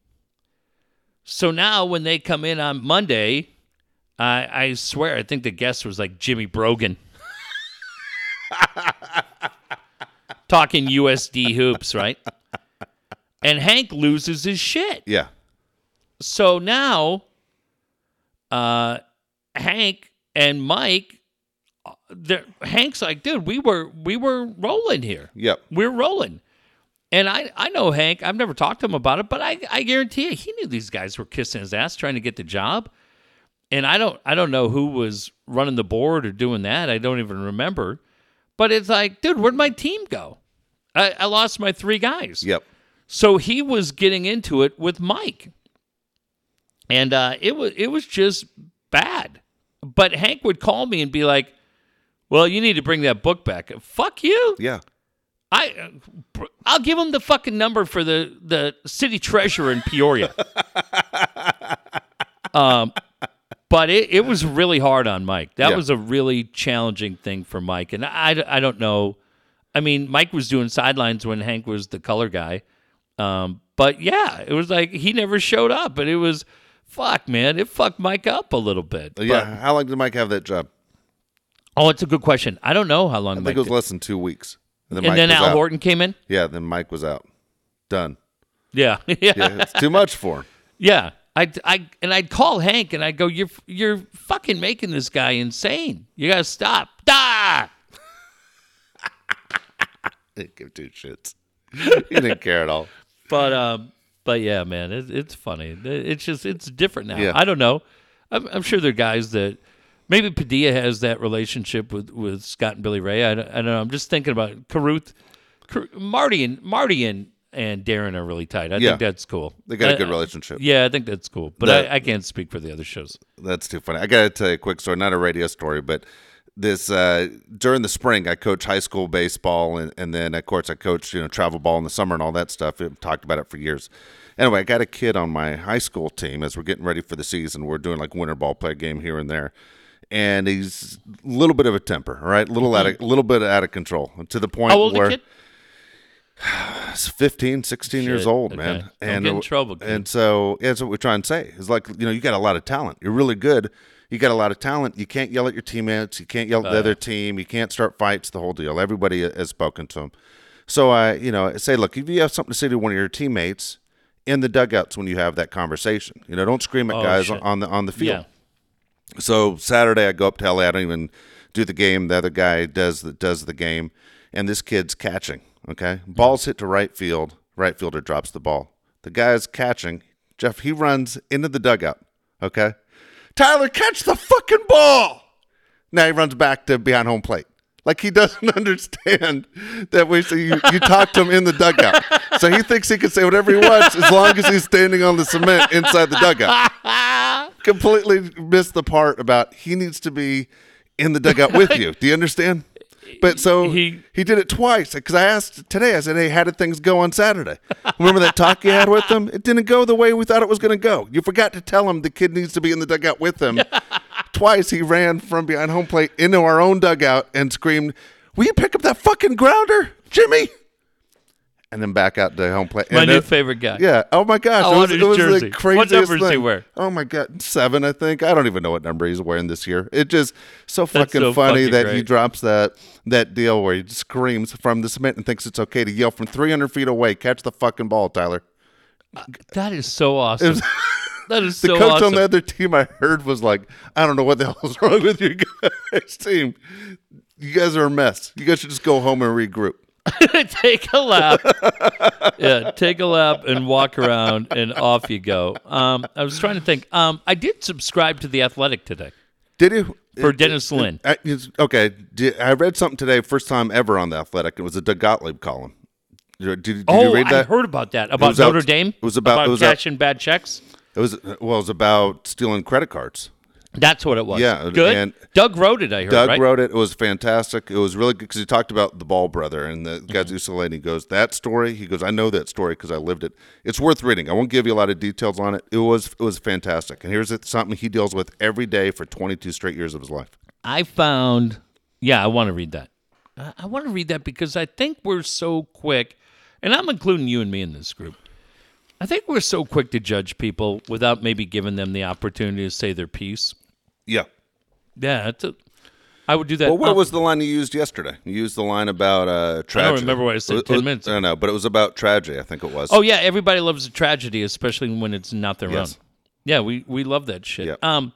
So now when they come in on Monday, I I swear I think the guest was like Jimmy Brogan. Talking USD hoops, right? And Hank loses his shit. Yeah. So now, uh, Hank and Mike, they're- Hank's like, dude, we were we were rolling here. Yep. We're rolling. And I, I know Hank. I've never talked to him about it, but I, I guarantee you, he knew these guys were kissing his ass trying to get the job. And I don't I don't know who was running the board or doing that. I don't even remember. But it's like, dude, where'd my team go? I, I lost my three guys. Yep. So he was getting into it with Mike. And uh, it was it was just bad. But Hank would call me and be like, "Well, you need to bring that book back." Fuck you. Yeah. I I'll give him the fucking number for the the city treasurer in Peoria. um but it, it was really hard on Mike. That Yeah. was a really challenging thing for Mike. And I, I don't know. I mean, Mike was doing sidelines when Hank was the color guy. Um, but yeah, it was like he never showed up. But it was, fuck, man. It fucked Mike up a little bit. But- Yeah. How long did Mike have that job? Oh, it's a good question. I don't know how long I Mike think it was did. less than two weeks. And then, And then Al out. Horton came in. Yeah. Then Mike was out. Done. Yeah. yeah. Yeah. It's too much for him. Yeah. I, I and I'd call Hank and I'd go, You're you're fucking making this guy insane. You gotta stop. Da Didn't give two shits. he didn't care at all. But um but yeah, man, it, it's funny. It- It's just it's different now. Yeah. I don't know. I'm, I'm sure there are guys that maybe Padilla has that relationship with, with Scott and Billy Ray. I don't, I don't know. I'm just thinking about Caruth, Car- Marty and Marty and and Darren are really tight. I Yeah. think that's cool. They got a good relationship. Yeah, I think that's cool. But The- I, I can't speak for the other shows. That's too funny. I got to tell you a quick story, not a radio story, but this uh, during the spring, I coach high school baseball, and, and then of course I coach you know travel ball in the summer and all that stuff. I've talked about it for years. Anyway, I got a kid on my high school team as we're getting ready for the season. We're doing like winter ball, play game here and there, and he's a little bit of a temper, right, a little out of, a mm-hmm. little bit out of control to the point where? He's 15, 16 years old, okay. man. Don't get in trouble, kid. And so yeah, that's what we're trying to say. It's like, you know, you got a lot of talent. You're really good. You got a lot of talent. You can't yell at your teammates. You can't yell at the other uh. team. You can't start fights, the whole deal. Everybody has spoken to him. So I, you know, say, look, if you have something to say to one of your teammates in the dugouts when you have that conversation, you know, don't scream at Oh, guys shit. on the on the field. Yeah. So Saturday I go up to LA. I don't even do the game. The other guy does the does the game, and this kid's catching. Okay, ball's hit to right field. Right fielder drops the ball. The guy's catching. Jeff he runs into the dugout. Okay, Tyler catch the fucking ball. Now he runs back to behind home plate. Like he doesn't understand that we so you, you talk to him in the dugout. So he thinks he can say whatever he wants as long as he's standing on the cement inside the dugout completely missed the part about he needs to be in the dugout with you. Do you understand? But so He- he, did it twice because I asked today. I said, "Hey, how did things go on Saturday? Remember that talk you had with him? It didn't go the way we thought it was going to go. You forgot to tell him the kid needs to be in the dugout with him. Twice he ran from behind home plate into our own dugout and screamed, "Will you pick up that fucking grounder, Jimmy?" And then back out to home plate. My And new it- favorite guy. yeah. Oh my gosh. I it was, it was jersey. the What craziest number does he thing. wear? Oh my god, seven, I think. I don't even know what number he's wearing this year. It just so fucking so funny fucking that he drops that that deal where he screams from the cement and thinks it's okay to yell from 300 feet away, catch the fucking ball, Tyler. Uh, that is so awesome. that is The so coach awesome. on the other team I heard was like, I don't know what the hell's wrong with you guys team. You guys are a mess. You guys should just go home and regroup. take a lap. yeah, take a lap and walk around, and off you go. Um, I was trying to think. Um, I did subscribe to the Athletic today Did you? for Dennis Lin. I, okay, did, I read something today, first time ever on the Athletic. It was a Doug Gottlieb column. Did, did, did oh, you read that? I heard about that. About was out- Notre Dame. it was about- it was out- cashing bad checks. It was well, it was about stealing credit cards. That's what it was. Yeah, good. and- Doug wrote it. I heard. Doug right? wrote it. It was fantastic. It was really good because he talked about the Ball brother and the guys Mm-hmm. And he goes, "That story." He goes, "I know that story because I lived it. It's worth reading. I won't give you a lot of details on it. It was it was fantastic. And here's something he deals with every day for 22 straight years of his life. I found, yeah, I want to read that. I, I want to read that because I think we're so quick, and I'm including you and me in this group. I think we're so quick to judge people without maybe giving them the opportunity to say their piece. Yeah. Yeah, it's a, I would do that. Well, what Um, was the line you used yesterday? You used the line about uh, tragedy. remember what I said It 10 was- minutes I don't know, but it was about tragedy. I think it was. Oh yeah, everybody loves a tragedy, especially when it's not their Yes. own. Yeah, we we love that shit. Yep. Um,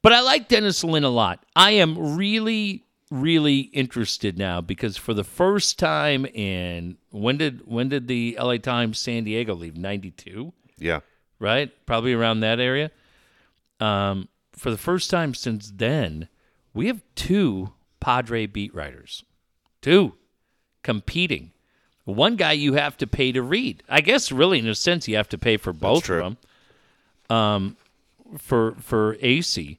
but I like Dennis Lin a lot. I am really really interested now because for the first time in when did when did the LA Times San Diego leave? Ninety two, yeah. right? Probably around that area. Um, for the first time since then, we have two Padre beat writers, two competing. One guy you have to pay to read. I guess really in a sense you have to pay for both of them. Um, for for AC,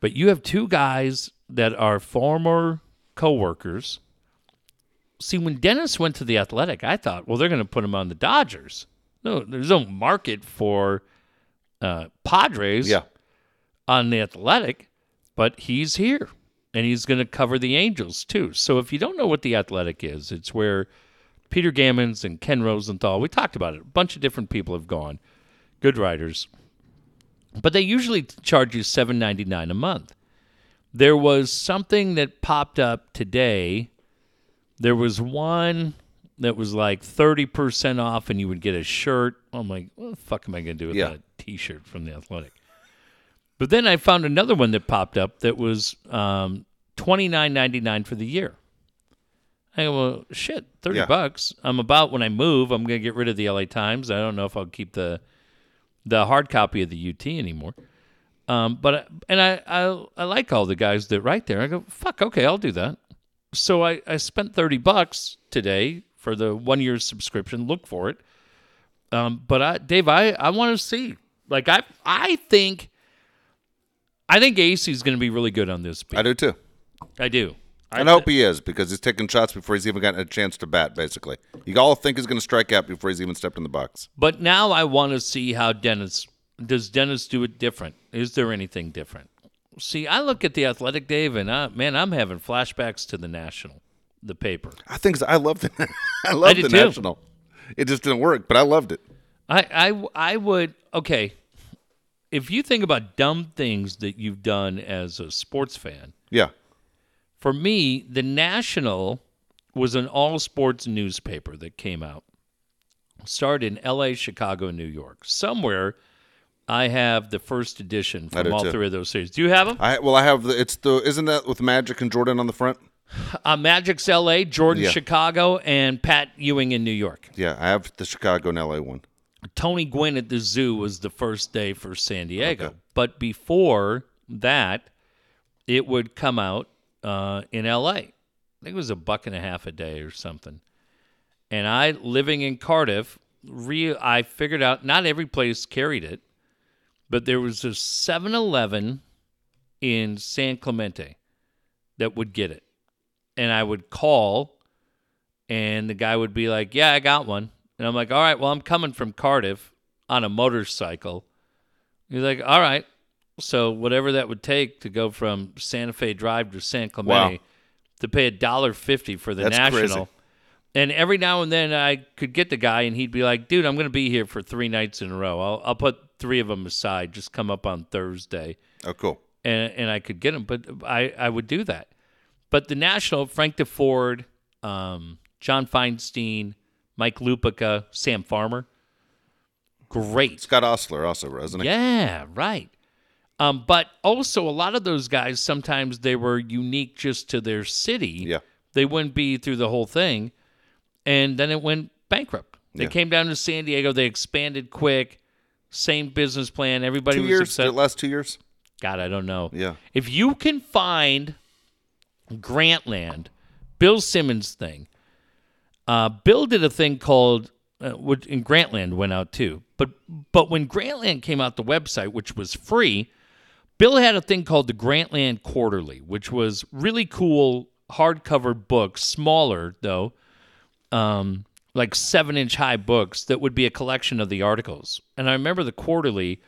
but you have two guys that are former coworkers. See, when Dennis went to the Athletic, I thought, well, they're going to put him on the Dodgers. No, there's no market for uh, Padres Yeah. on the Athletic, but he's here and he's going to cover the Angels too. So if you don't know what the Athletic is, it's where Peter Gammons and Ken Rosenthal, we talked about it. A bunch of different people have gone, good writers, but they usually charge you seven ninety nine a month. There was something that popped up today. There was one that was like thirty percent off, and you would get a shirt. I'm like, what the fuck am I going to do with Yeah. a T-shirt from the Athletic? But then I found another one that popped up that was um, twenty nine ninety nine for the year. I go, well, shit, thirty Yeah. bucks. I'm about when I move, I'm gonna get rid of the LA Times. I don't know if I'll keep the the hard copy of the UT anymore. Um, but I, and I, I I like all the guys that write there. I go, fuck, okay, I'll do that. So I, I spent thirty bucks today for the one year subscription. Look for it. Um, but I, Dave, I, I want to see. Like I, I think, I think AC is going to be really good on this. Beat. I do too. I do. I, And I hope he is because he's taking shots before he's even gotten a chance to bat. Basically, you all think he's going to strike out before he's even stepped in the box. But now I want to see how Dennis does. Dennis do it different? Is there anything different? See, I look at the Athletic Dave, and I, man, I'm having flashbacks to the National, the paper. I think I loved it. I loved the too. national. It just didn't work, but I loved it. I, I, I would okay. If you think about dumb things that you've done as a sports fan, Yeah, for me, the National was an all sports newspaper that came out. Started in L.A., Chicago, New York. Somewhere, I have the first edition from all too. three of those series. Do you have them? I well, I have the. It's the. Isn't that with Magic and Jordan on the front? Uh, Magic's L.A., Jordan, Yeah. Chicago, and Pat Ewing in New York. Yeah, I have the Chicago and LA one. Tony Gwynn at the zoo was the first day for San Diego. Okay. But before that, it would come out uh, in LA. I think it was a buck and a half a day or something. And I, living in Cardiff, re- I figured out not every place carried it, but there was a 7 Eleven in San Clemente that would get it. And I would call, and the guy would be like, Yeah, I got one. And I'm like, All right, well, I'm coming from Cardiff on a motorcycle. He's like, All right. So whatever that would take to go from Santa Fe Drive to San Clemente Wow. to pay a dollar fifty for the That's national. crazy. And every now and then I could get the guy, and he'd be like, "Dude, I'm going to be here for three nights in a row. I'll, I'll put three of them aside. Just come up on Thursday." Oh, cool. and and I could get them, but I I would do that. But the national, Frank Deford, um, John Feinstein, Mike Lupica, Sam Farmer, great. Scott Ostler also, isn't he? Yeah, right. Um, but also a lot of those guys sometimes they were unique just to their city. Yeah. They wouldn't be through the whole thing, and then it went bankrupt. They Yeah. came down to San Diego. They expanded quick. Same business plan. Everybody Two was years. upset. Did it last two years? God, I don't know. Yeah. If you can find Grantland, Bill Simmons thing, uh, Bill did a thing called, uh, which and Grantland went out too. But but when Grantland came out, the website, which was free, Bill had a thing called the Grantland Quarterly, which was really cool hardcover books, smaller though, um, like seven inch high books that would be a collection of the articles. And I remember the Quarterly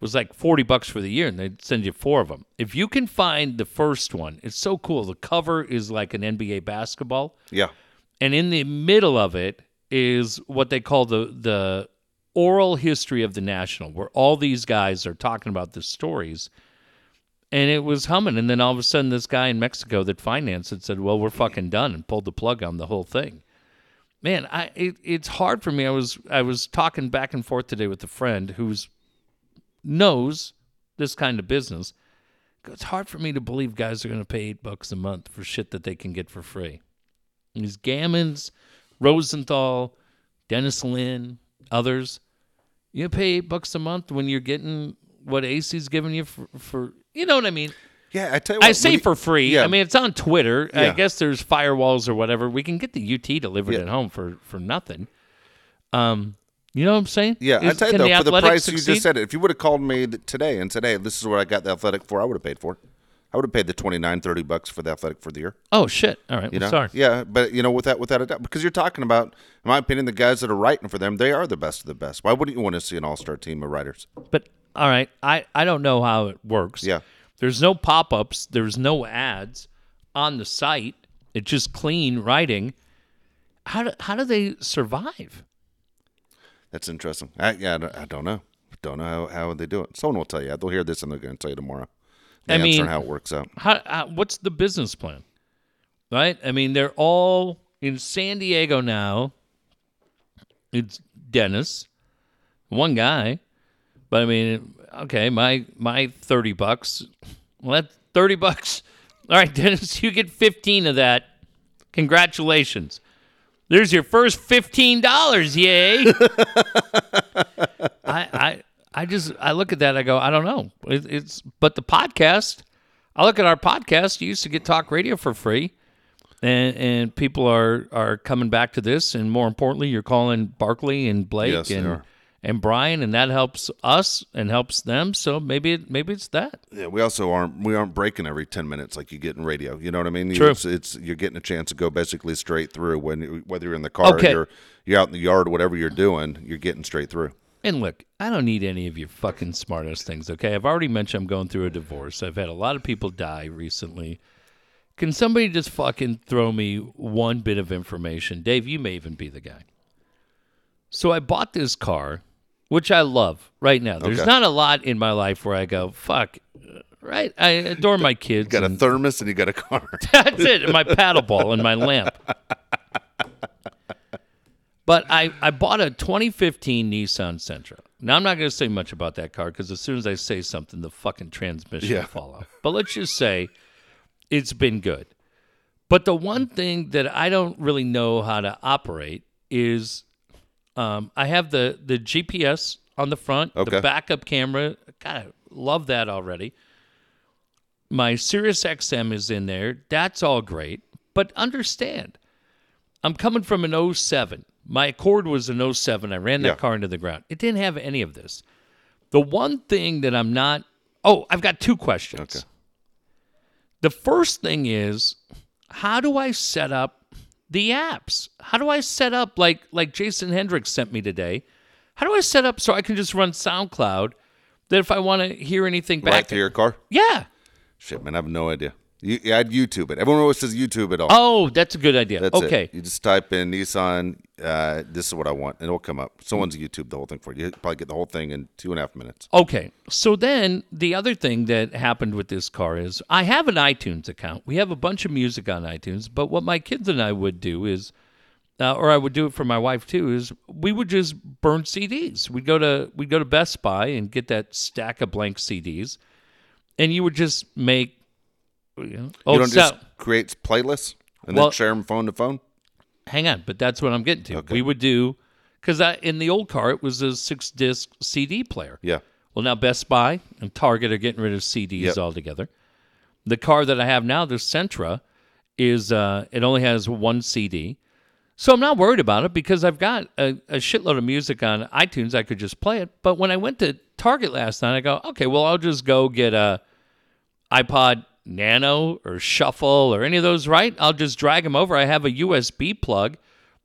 was like 40 bucks for the year and they'd send you four of them. If you can find the first one, it's so cool. The cover is like an NBA basketball Yeah. and in the middle of it is what they call the the oral history of the national where all these guys are talking about the stories and it was humming and then all of a sudden this guy in mexico that financed it said well we're fucking done and pulled the plug on the whole thing man i it, it's hard for me i was i was talking back and forth today with a friend who's knows this kind of business it's hard for me to believe guys are going to pay eight bucks a month for shit that they can get for free these Gammons, Rosenthal, Dennis Lin, others. You pay eight bucks a month when you're getting what AC's giving you for, for you know what I mean? Yeah. I tell you what. I say you- for free. Yeah. I mean, it's on Twitter. I guess there's firewalls or whatever. We can get the UT delivered Yeah. at home for for nothing. Um, you know what I'm saying? Yeah, I tell you though, for the price you just said it, if you would have called me today and said, "Hey, this is what I got the athletic for," I would have paid for. it. I would have paid the 29, 30 bucks for the athletic for the year. Oh shit! All right, You well, know, sorry. yeah, but you know, without without a doubt, because you're talking about, in my opinion, the guys that are writing for them, they are the best of the best. Why wouldn't you want to see an all star team of writers? But all right, I I don't know how it works. Yeah. There's no pop-ups, there's no ads on the site. It's just clean writing. How do, how do they survive? That's interesting. I, yeah, I don't, I don't know. Don't know how, how they do it. Someone will tell you. They'll hear this and they're going to tell you tomorrow. The I mean- how it works out. How, how what's the business plan? Right? I mean, they're all in San Diego now. It's Dennis, one guy. But I mean, okay, my my 30 bucks. Well, that's 30 bucks. All right, Dennis, you get 15 of that. Congratulations. There's your first $15, yay. I I I just I look at that I go I don't know it, it's but the podcast I look at our podcast you used to get talk radio for free and and people are are coming back to this, and more importantly, you're calling Barkley and Blake Yes, and. And Brian, and that helps us and helps them. So maybe it, maybe it's that. Yeah, we also aren't we aren't breaking every ten minutes like you get in radio. You know what I mean? True. It's, it's you're getting a chance to go basically straight through when whether you're in the car, Okay. or you're you're out in the yard, whatever you're doing, you're getting straight through. And look, I don't need any of your fucking smartest things, okay? I've already mentioned I'm going through a divorce. I've had a lot of people die recently. Can somebody just fucking throw me one bit of information? Dave, you may even be the guy. So I bought this car, which I love right now. There's Okay. not a lot in my life where I go, fuck, right? I adore my kids. You got a thermos and you got a car. that's it. and My paddle ball and my lamp. But I, I bought a 2015 Nissan Sentra. Now I'm not going to say much about that car because as soon as I say something, the fucking transmission Yeah. will fall off. But let's just say it's been good. But the one thing that I don't really know how to operate is um, I have the the GPS on the front, Okay. the backup camera. God, I love that already. My Sirius XM is in there. That's all great. But understand, I'm coming from an 07. My Accord was an 07. I ran that Yeah. car into the ground. It didn't have any of this. The one thing that I'm not. Oh, I've got two questions. Okay. The first thing is, how do I set up the apps? How do I set up like like Jason Hendricks sent me today? How do I set up so I can just run SoundCloud? That if I want to hear anything back, Right to your car? yeah. Shit, man, I have no idea. You, I'd YouTube it. Everyone always says YouTube it all. Oh, that's a good idea. That's okay. it. You just type in Nissan. Uh, this is what I want, and it'll come up. Someone's YouTube the whole thing for you. You probably get the whole thing in two and a half minutes. Okay. So then the other thing that happened with this car is I have an iTunes account. We have a bunch of music on iTunes, but what my kids and I would do is uh, or I would do it for my wife too is we would just burn CDs. We'd go to we'd go to Best Buy and get that stack of blank CDs and you would just make you oh, you don't so- just create playlists and Well- then share them phone to phone. hang on, but that's what I'm getting to. Okay. We would do because in the old car it was a six disc CD player. Yeah. Well, now Best Buy and Target are getting rid of CDs Yep. altogether. The car that I have now, the Sentra, is uh, it only has one CD, so I'm not worried about it because I've got a, a shitload of music on iTunes. I could just play it. But when I went to Target last night, I go, okay, well, I'll just go get a iPod Nano or Shuffle or any of those. Right? I'll just drag them over. I have a USB plug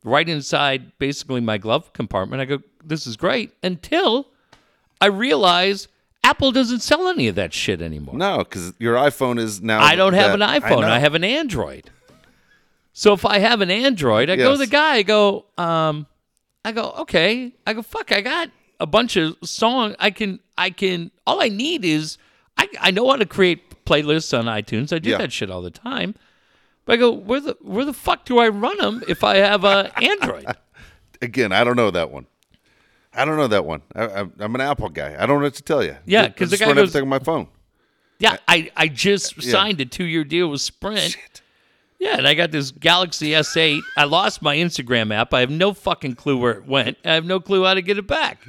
right inside, basically my glove compartment. I go, this is great until I realize Apple doesn't sell any of that shit anymore. No, because your iPhone is now. I don't have an iPhone. know. I, have an Android. So if I have an Android, I go to the guy. I go, um, I go, okay. I go, fuck. I got a bunch of song. I can, I can. All I need is, I, I know how to create playlists on iTunes. I do Yeah. that shit all the time. But I go, where the where the fuck do I run them if I have a Android? Again, I don't know that one. I don't know that one. I, I, I'm an Apple guy. I don't know what to tell you. Yeah, because the guy run goes- everything on my phone. Yeah, I, I just signed a two year deal with Sprint. Yeah, and I got this Galaxy S8. I lost my Instagram app. I have no fucking clue where it went. I have no clue how to get it back.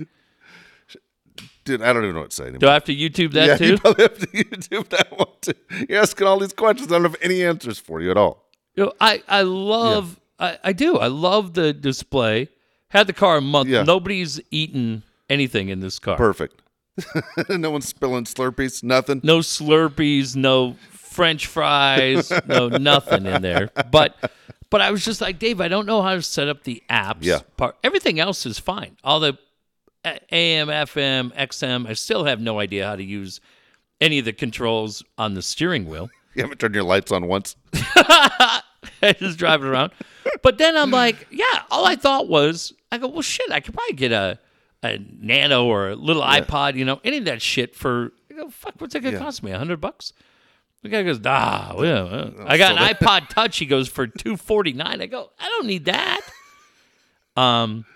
Dude, I don't even know what to say anymore. Do I have to YouTube that yeah, too? you probably have to YouTube that one too. You're asking all these questions. I don't have any answers for you at all. You know, I I love I, I do I love the display. Had the car a month. Yeah. Nobody's eaten anything in this car. Perfect. no one's spilling Slurpees. Nothing. No Slurpees. No French fries. no nothing in there. But but I was just like Dave. I don't know how to set up the apps. Yeah. Part. Everything else is fine. All the AM, FM, XM. I still have no idea how to use any of the controls on the steering wheel. You haven't turned your lights on once. I just drive it around. But then I'm like, yeah, all I thought was, I go, well, shit, I could probably get a, a Nano or a little iPod, you know, any of that shit for, I go, fuck, what's that going to Yeah. cost me? A hundred bucks? The guy goes, ah, well, uh, I got an iPod Touch. He goes for two forty nine. I go, I don't need that. Um,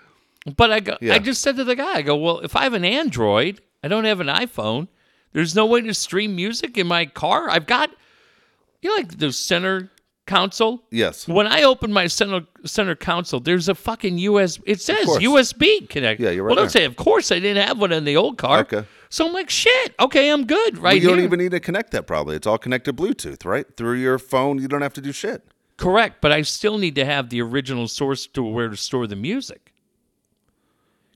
but I go, Yeah. I just said to the guy, I go, well, if I have an Android, I don't have an iPhone. There's no way to stream music in my car. I've got, you know, like the center console. Yes. When I open my center center console, there's a fucking USB. It says. USB connect. Yeah, you're right Well, don't say. Of course, I didn't have one in the old car. Okay. So I'm like, shit. Okay, I'm good right you don't even need to connect that. Probably it's all connected Bluetooth, right? Through your phone, you don't have to do shit. Correct, but I still need to have the original source to where to store the music.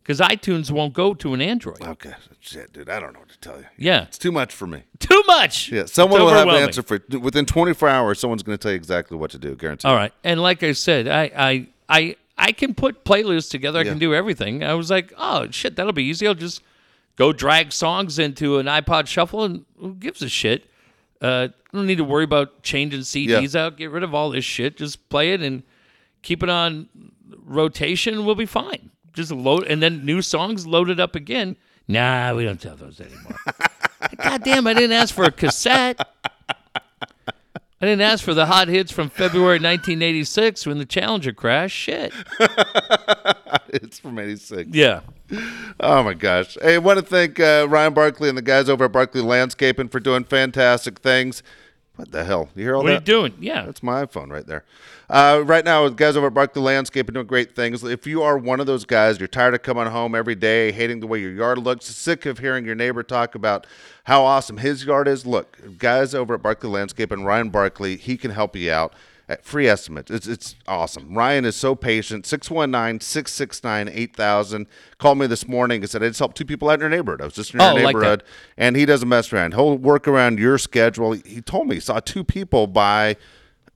Because iTunes won't go to an Android. Okay, shit, dude. I don't know what to tell you. Yeah, It's too much for me. too much. Yeah, someone will have an answer for within 24 hours. Someone's going to tell you exactly what to do. Guaranteed. All right, and like I said, I I I I can put playlists together. I Yeah. can do everything. I was like, oh shit, that'll be easy. I'll just go drag songs into an iPod Shuffle, and who gives a shit? Uh, I don't need to worry about changing CDs out. Get rid of all this shit. Just play it and keep it on rotation. We'll be fine. Just load, and then new songs loaded up again. Nah, we don't tell those anymore. God damn, I didn't ask for a cassette. I didn't ask for the hot hits from February 1986 when the Challenger crashed. Shit. It's from 86. Yeah. Oh my gosh! Hey, I want to thank uh, Ryan Barkley and the guys over at Barkley Landscaping for doing fantastic things. What the hell? You hear all that? What are you doing? Yeah. That's my iPhone right there. Uh, right now, guys over at Bark the Landscape are doing great things. If you are one of those guys, you're tired of coming home every day, hating the way your yard looks, sick of hearing your neighbor talk about how awesome his yard is, look, guys over at Barkley and Ryan Barkley, he can help you out. At free estimates. It's, it's awesome. Ryan is so patient. 619 669 8000. Called me this morning and said, I just helped two people out in your neighborhood. I was just in your Oh, like neighborhood and he doesn't mess around. He'll work around your schedule. He, he told me he saw two people by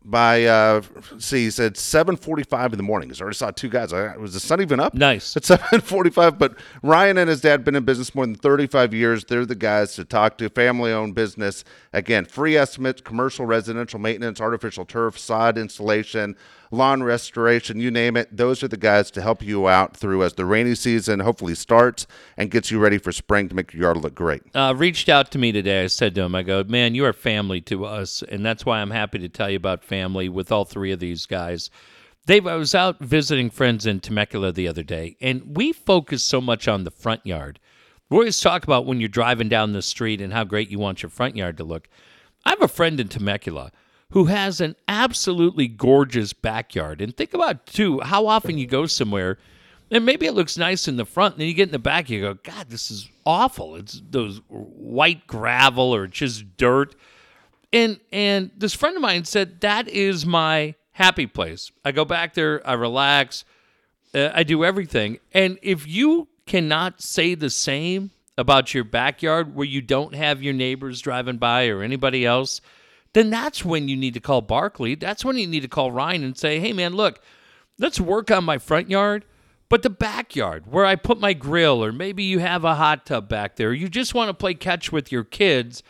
by uh see he said 7:45 in the morning. He's already saw two guys. I, was the sun even up? Nice. At 7:45, but Ryan and his dad been in business more than 35 years. They're the guys to talk to. Family-owned business. Again, free estimates, commercial, residential maintenance, artificial turf, sod installation, lawn restoration, you name it. Those are the guys to help you out through as the rainy season hopefully starts and gets you ready for spring to make your yard look great. uh, reached out to me today. I said to him, I go, man, you are family to us. And that's why I'm happy to tell you about family with all three of these guys. Dave, I was out visiting friends in Temecula the other day, and we focus so much on the front yard. We always talk about when you're driving down the street and how great you want your front yard to look. I have a friend in Temecula who has an absolutely gorgeous backyard. And think about, too, how often you go somewhere and maybe it looks nice in the front, and then you get in the back, you go, God, this is awful. It's those white gravel or just dirt. And and this friend of mine said that is my happy place. I go back there, I relax, uh, I do everything. And if you cannot say the same about your backyard where you don't have your neighbors driving by or anybody else, then that's when you need to call Barkley. That's when you need to call Ryan and say, "Hey man, look, let's work on my front yard, but the backyard where I put my grill, or maybe you have a hot tub back there. You just want to play catch with your kids.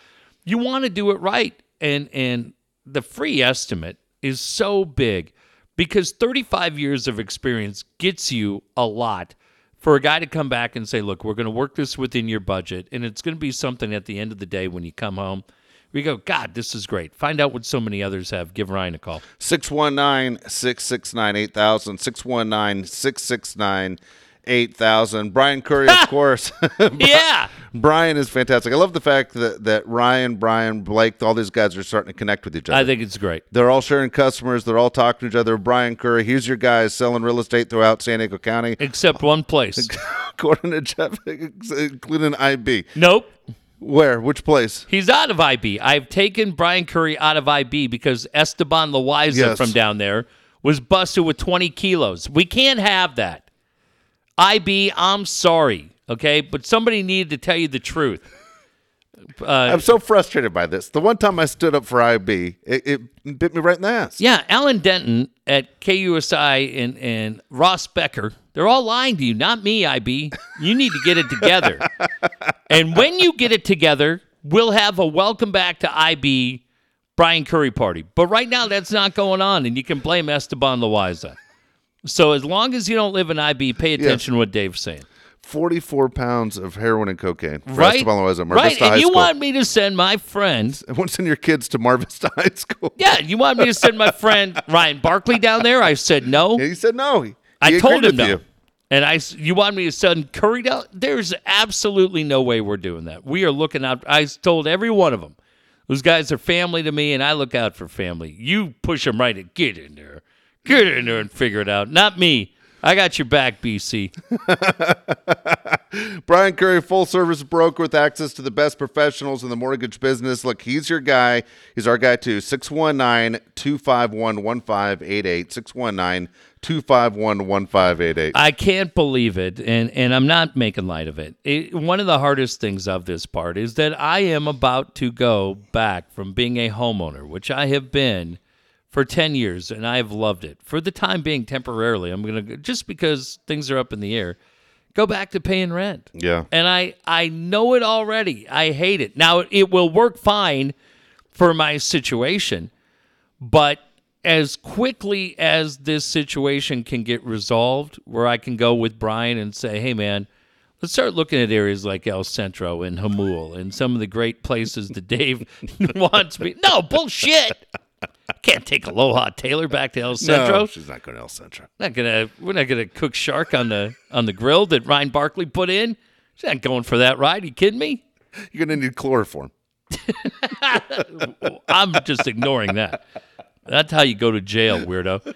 You want to do it right, and and the free estimate is so big because 35 years of experience gets you a lot for a guy to come back and say, "Look, we're going to work this within your budget, and it's going to be something at the end of the day when you come home." We go, God, this is great. Find out what so many others have. Give Ryan a call. 619 669 8000. 619 669 8000. Brian Curry, of course. Yeah. Brian is fantastic. I love the fact that, that Ryan, Brian, Blake, all these guys are starting to connect with each other. I think it's great. They're all sharing customers. They're all talking to each other. Brian Curry, he's your guy selling real estate throughout San Diego County, Except one place. according to Jeff, including IB. nope. Where? Which place? He's out of IB. I've taken Brian Curry out of IB because Esteban Loaiza Yes. from down there was busted with 20 kilos. We can't have that. IB, I'm sorry, okay? But somebody needed to tell you the truth. Uh, I'm so frustrated by this. The one time I stood up for IB, it, it bit me right in the ass. Yeah, Alan Denton at KUSI and, and Ross Becker, they're all lying to you, not me, IB. You need to get it together. and when you get it together, we'll have a welcome back to IB Brian Curry party. But right now, that's not going on, and you can blame Esteban Loaiza. So as long as you don't live in IB, pay attention to what Dave's saying. 44 pounds of heroin and cocaine. Right? Esteban Loaiza, Mar right. And you want me to send my friend I want to send your kids to Mar Vista High School. Yeah, you want me to send my friend Ryan Barkley down there? I said no. Yeah, he said no. He, I told him no. you. And I, you want me to send Curry down? There's absolutely no way we're doing that. We are looking out. I told every one of them, those guys are family to me, and I look out for family. You push them right and get in there, get in there and figure it out. Not me. I got your back, BC. Brian Curry, full service broker with access to the best professionals in the mortgage business. Look, he's your guy. He's our guy too. 619 251 1588. 619 251 1588. I can't believe it, and and I'm not making light of it. it. One of the hardest things of this part is that I am about to go back from being a homeowner, which I have been for 10 years, and I have loved it. For the time being, temporarily, I'm going to, just because things are up in the air, go back to paying rent. Yeah. And I, I know it already. I hate it. Now, it will work fine for my situation, but as quickly as this situation can get resolved, where I can go with Brian and say, hey, man, let's start looking at areas like El Centro and Hamul and some of the great places that Dave wants me. No, bullshit. Can't take Aloha Taylor back to El Centro. No, she's not going to El Centro. Not gonna. We're not gonna cook shark on the on the grill that Ryan Barkley put in. She's not going for that ride. Are you kidding me? You're going to need chloroform. I'm just ignoring that. That's how you go to jail, weirdo.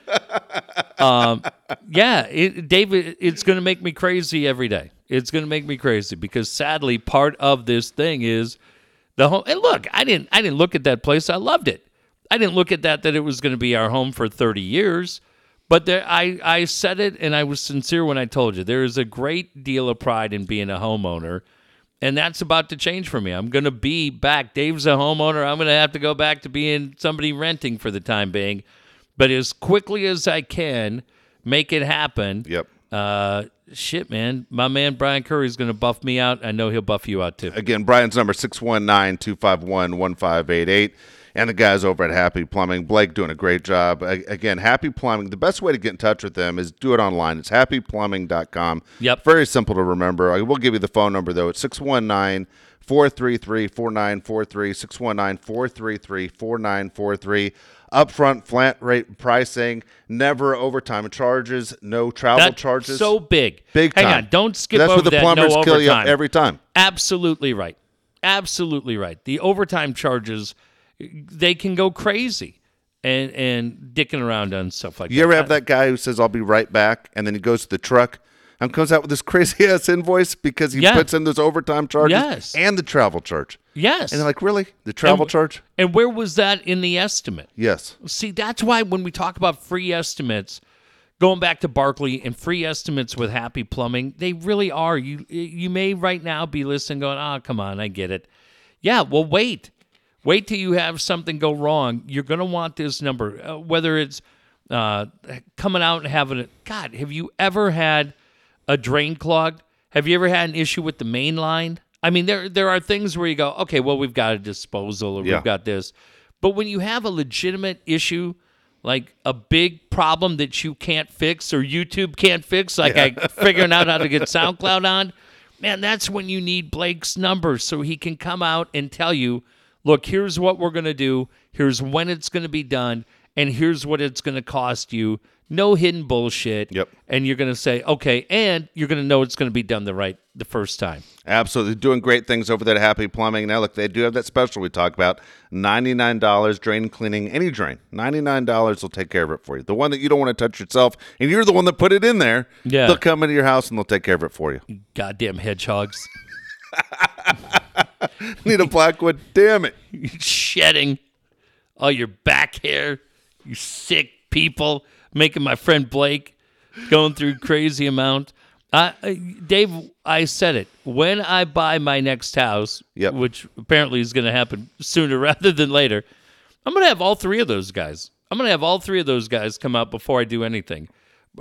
Um, yeah, it, David, it's going to make me crazy every day. It's going to make me crazy because sadly, part of this thing is the home. And look, I didn't, I didn't look at that place. I loved it. I didn't look at that that it was going to be our home for 30 years. But there, I, I said it, and I was sincere when I told you there is a great deal of pride in being a homeowner, and that's about to change for me. I'm going to be back. Dave's a homeowner. I'm going to have to go back to being somebody renting for the time being. But as quickly as I can, make it happen. Yep. Uh, shit, man. My man Brian Curry is going to buff me out. I know he'll buff you out too. Again, Brian's number 619 251 1588. And the guys over at Happy Plumbing. Blake doing a great job. Again, Happy Plumbing, the best way to get in touch with them is do it online. It's happyplumbing.com. Yep. Very simple to remember. I will give you the phone number, though. It's 619 433 4943. 619 433 4943. Upfront flat rate pricing, never overtime charges, no travel That's charges. so big. Big Hang time. on, don't skip That's over what the that. plumbers no kill you overtime. every time. Absolutely right. Absolutely right. The overtime charges, they can go crazy, and and dicking around on stuff like You that. You ever have that guy who says, I'll be right back, and then he goes to the truck and comes out with this crazy ass invoice because he Yeah. puts in those overtime charges Yes. and the travel charge. Yes. And they're like, really? The travel And- charge? and where was that in the estimate? Yes. See, that's why when we talk about free estimates, going back to Barkley and free estimates with Happy Plumbing, they really are. You you may right now be listening, going, "Oh, come on, I get it." Yeah, well, wait, wait till you have something go wrong. You're going to want this number, uh, whether it's uh, coming out and having it. God, have you ever had a drain clogged? Have you ever had an issue with the main line? I mean, there there are things where you go, okay, well, we've got a disposal or Yeah. we've got this, but when you have a legitimate issue, like a big problem that you can't fix or YouTube can't fix, like I figuring out how to get SoundCloud on, man, that's when you need Blake's number so he can come out and tell you, look, here's what we're going to do, here's when it's going to be done, and here's what it's going to cost you. No hidden bullshit. Yep. And you're going to say, okay, and you're going to know it's going to be done the right the first time. Absolutely. Doing great things over there at Happy Plumbing. Now, look, they do have that special we talked about $99 drain cleaning, any drain. $99 will take care of it for you. The one that you don't want to touch yourself, and you're the one that put it in there, Yeah. they'll come into your house and they'll take care of it for you. Goddamn hedgehogs. Need a Blackwood? Damn it. You shedding all your back hair, you sick people, making my friend Blake going through crazy amount. Uh, Dave, I said it. When I buy my next house, Yep. which apparently is going to happen sooner rather than later, I'm going to have all three of those guys. I'm going to have all three of those guys come out before I do anything.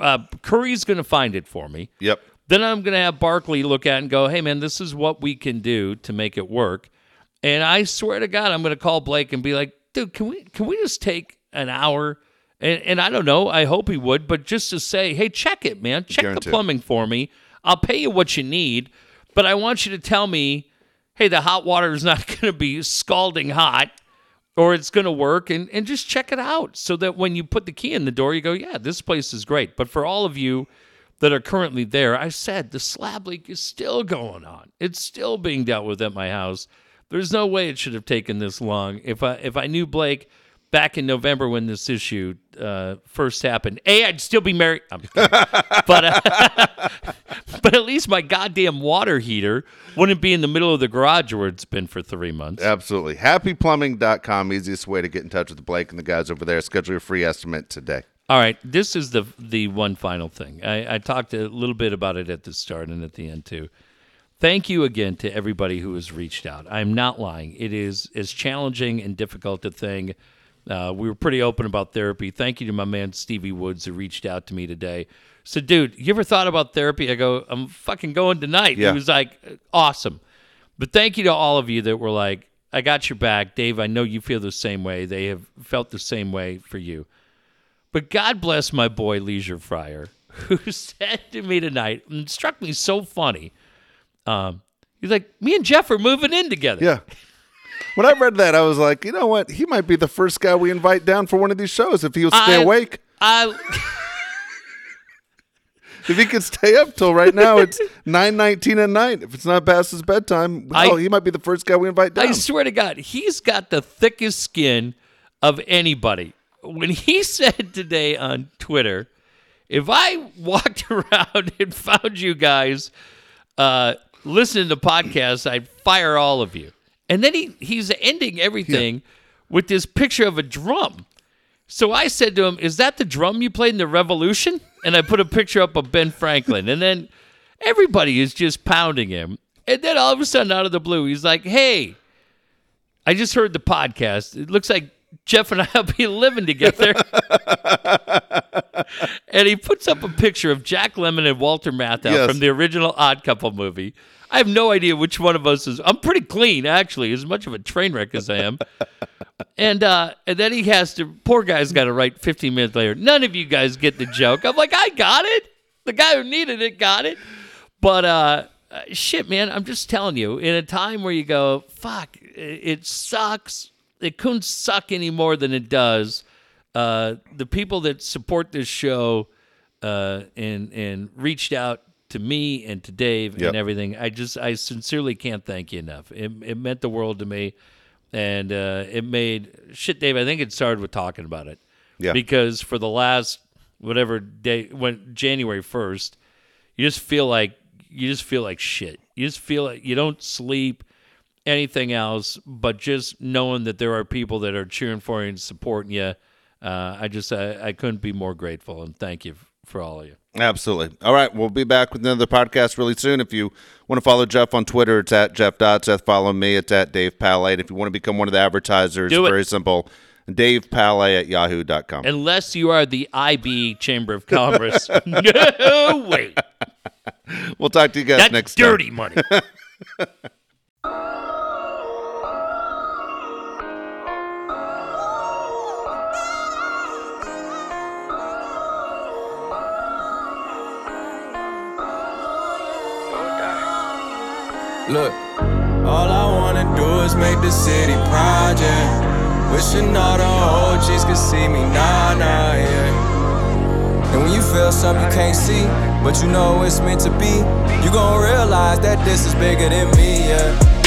Uh, Curry's going to find it for me. Yep. Then I'm going to have Barkley look at and go, hey, man, this is what we can do to make it work. And I swear to God, I'm going to call Blake and be like, dude, can we can we just take an hour? And, and I don't know, I hope he would, but just to say, hey, check it, man. Check Guarantee the plumbing for me. I'll pay you what you need, but I want you to tell me, hey, the hot water is not going to be scalding hot or it's going to work and, and just check it out so that when you put the key in the door, you go, yeah, this place is great. But for all of you that are currently there, I said the slab leak is still going on. It's still being dealt with at my house. There's no way it should have taken this long. If I if I knew Blake back in November when this issue uh, first happened, A, I'd still be married. I'm but, uh, but at least my goddamn water heater wouldn't be in the middle of the garage where it's been for three months. Absolutely. Happyplumbing.com, easiest way to get in touch with Blake and the guys over there. Schedule your free estimate today. All right, this is the the one final thing. I, I talked a little bit about it at the start and at the end too. Thank you again to everybody who has reached out. I'm not lying. It is as challenging and difficult a thing. Uh, we were pretty open about therapy. Thank you to my man Stevie Woods who reached out to me today. So, dude, you ever thought about therapy? I go, I'm fucking going tonight. Yeah. He was like, awesome. But thank you to all of you that were like, I got your back, Dave. I know you feel the same way. They have felt the same way for you. But God bless my boy Leisure Fryer, who said to me tonight, and it struck me so funny. Um, he's like, me and Jeff are moving in together. Yeah. When I read that, I was like, you know what? He might be the first guy we invite down for one of these shows if he'll stay I- awake. I If he could stay up till right now, it's nine nineteen at night. If it's not past his bedtime, I- oh, he might be the first guy we invite down. I swear to God, he's got the thickest skin of anybody. When he said today on Twitter, if I walked around and found you guys uh, listening to podcasts, I'd fire all of you. And then he, he's ending everything with this picture of a drum. So I said to him, Is that the drum you played in the Revolution? And I put a picture up of Ben Franklin. And then everybody is just pounding him. And then all of a sudden, out of the blue, he's like, Hey, I just heard the podcast. It looks like Jeff and I will be living together. and he puts up a picture of Jack Lemmon and Walter Matthau Yes. from the original Odd Couple movie. I have no idea which one of us is. I'm pretty clean, actually, as much of a train wreck as I am. and uh, and then he has to. Poor guy's got to write 15 minutes later. None of you guys get the joke. I'm like, I got it. The guy who needed it got it. But uh, uh, shit, man, I'm just telling you. In a time where you go, fuck, it sucks. It couldn't suck any more than it does. Uh, the people that support this show uh, and and reached out to me and to Dave Yep. and everything. I just I sincerely can't thank you enough. It, it meant the world to me, and uh, it made shit, Dave. I think it started with talking about it. Yeah. Because for the last whatever day, when January first, you just feel like you just feel like shit. You just feel like you don't sleep anything else, but just knowing that there are people that are cheering for you and supporting you. Uh, I just I, I couldn't be more grateful and thank you for all of you. Absolutely. All right, we'll be back with another podcast really soon. If you want to follow Jeff on Twitter, it's at Jeff Dotseth. Follow me, it's at Dave. And if you want to become one of the advertisers, Do it. very simple. Dave Palais at yahoo.com. Unless you are the IB Chamber of Commerce. no way. We'll talk to you guys That's next time. dirty money. Look, all I wanna do is make the city project. Wishing all the OGs could see me, nah, nah, yeah. And when you feel something you can't see, but you know it's meant to be, you gon' realize that this is bigger than me, yeah.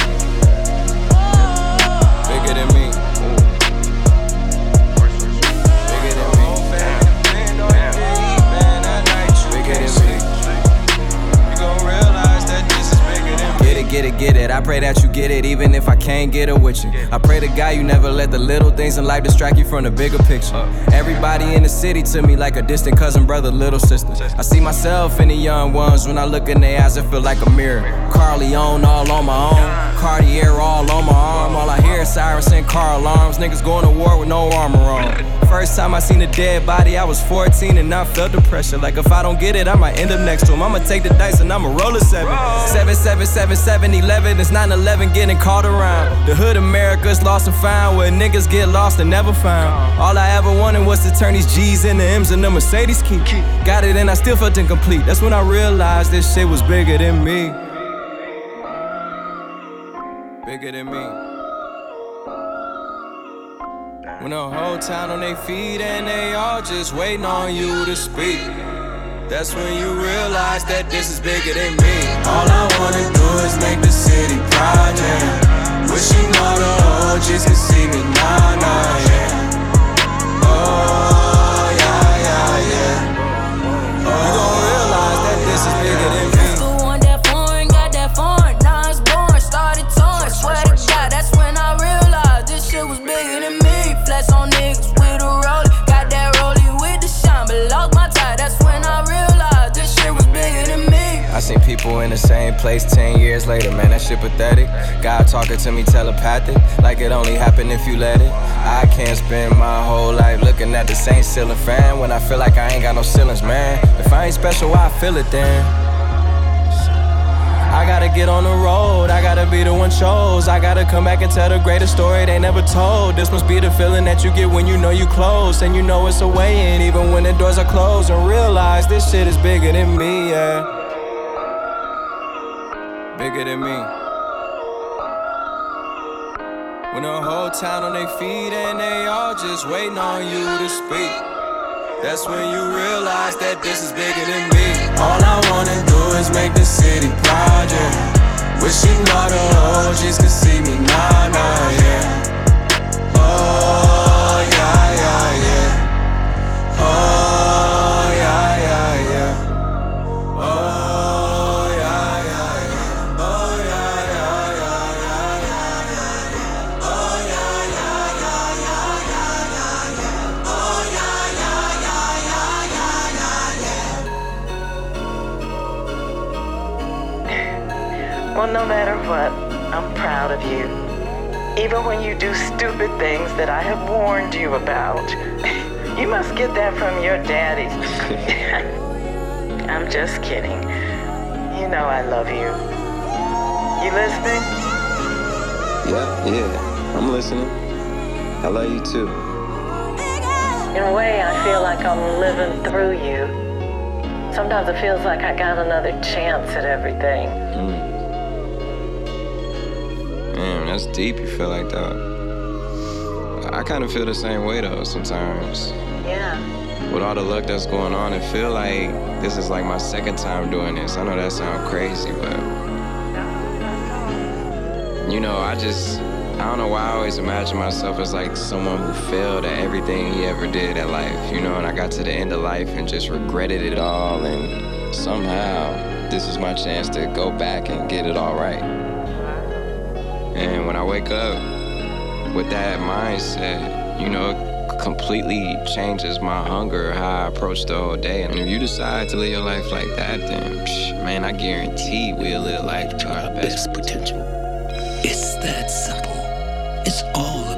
Get it, get it. I pray that you get it, even if I can't get it with you. I pray to God you never let the little things in life distract you from the bigger picture. Everybody in the city to me like a distant cousin, brother, little sister. I see myself in the young ones when I look in their eyes, it feel like a mirror. Corleone all on my own, Cartier all on my arm. All I hear is sirens and car alarms. Niggas going to war with no armor on. First time I seen a dead body, I was 14 and I felt the pressure. Like if I don't get it, I might end up next to him. I'ma take the dice and I'ma roll a seven. Seven, seven, seven, seven, eleven. It's 9-11 getting caught around. The hood America's lost and found where niggas get lost and never found. All I ever wanted was to turn these G's into M's and the Mercedes key. Got it and I still felt incomplete. That's when I realized this shit was bigger than me. Bigger than me. When the whole town on their feet and they all just waiting on you to speak. That's when you realize that this is bigger than me. All I wanna feel it then? I gotta get on the road, I gotta be the one chose. I gotta come back and tell the greatest story they never told. This must be the feeling that you get when you know you close and you know it's a way in, even when the doors are closed. And realize this shit is bigger than me, yeah. Bigger than me. When the whole town on their feet and they all just waiting on you to speak. That's when you realize that this is bigger than me. All I wanna do is make the city project. Wishing all the OGs could see me, nah, nah, yeah. Oh, yeah, yeah, yeah. Oh, Even when you do stupid things that I have warned you about. You must get that from your daddy. I'm just kidding. You know I love you. You listening? Yeah, yeah, I'm listening. I love you too. In a way, I feel like I'm living through you. Sometimes it feels like I got another chance at everything. Mm. Man, that's deep. You feel like that. I kind of feel the same way though sometimes. Yeah. With all the luck that's going on, it feel like this is like my second time doing this. I know that sounds crazy, but you know, I just I don't know why I always imagine myself as like someone who failed at everything he ever did at life, you know, and I got to the end of life and just regretted it all and somehow this is my chance to go back and get it all right. And when I wake up with that mindset, you know, it completely changes my hunger, how I approach the whole day. And if you decide to live your life like that, then psh, man, I guarantee we'll live life to our best. best potential. It's that simple. It's all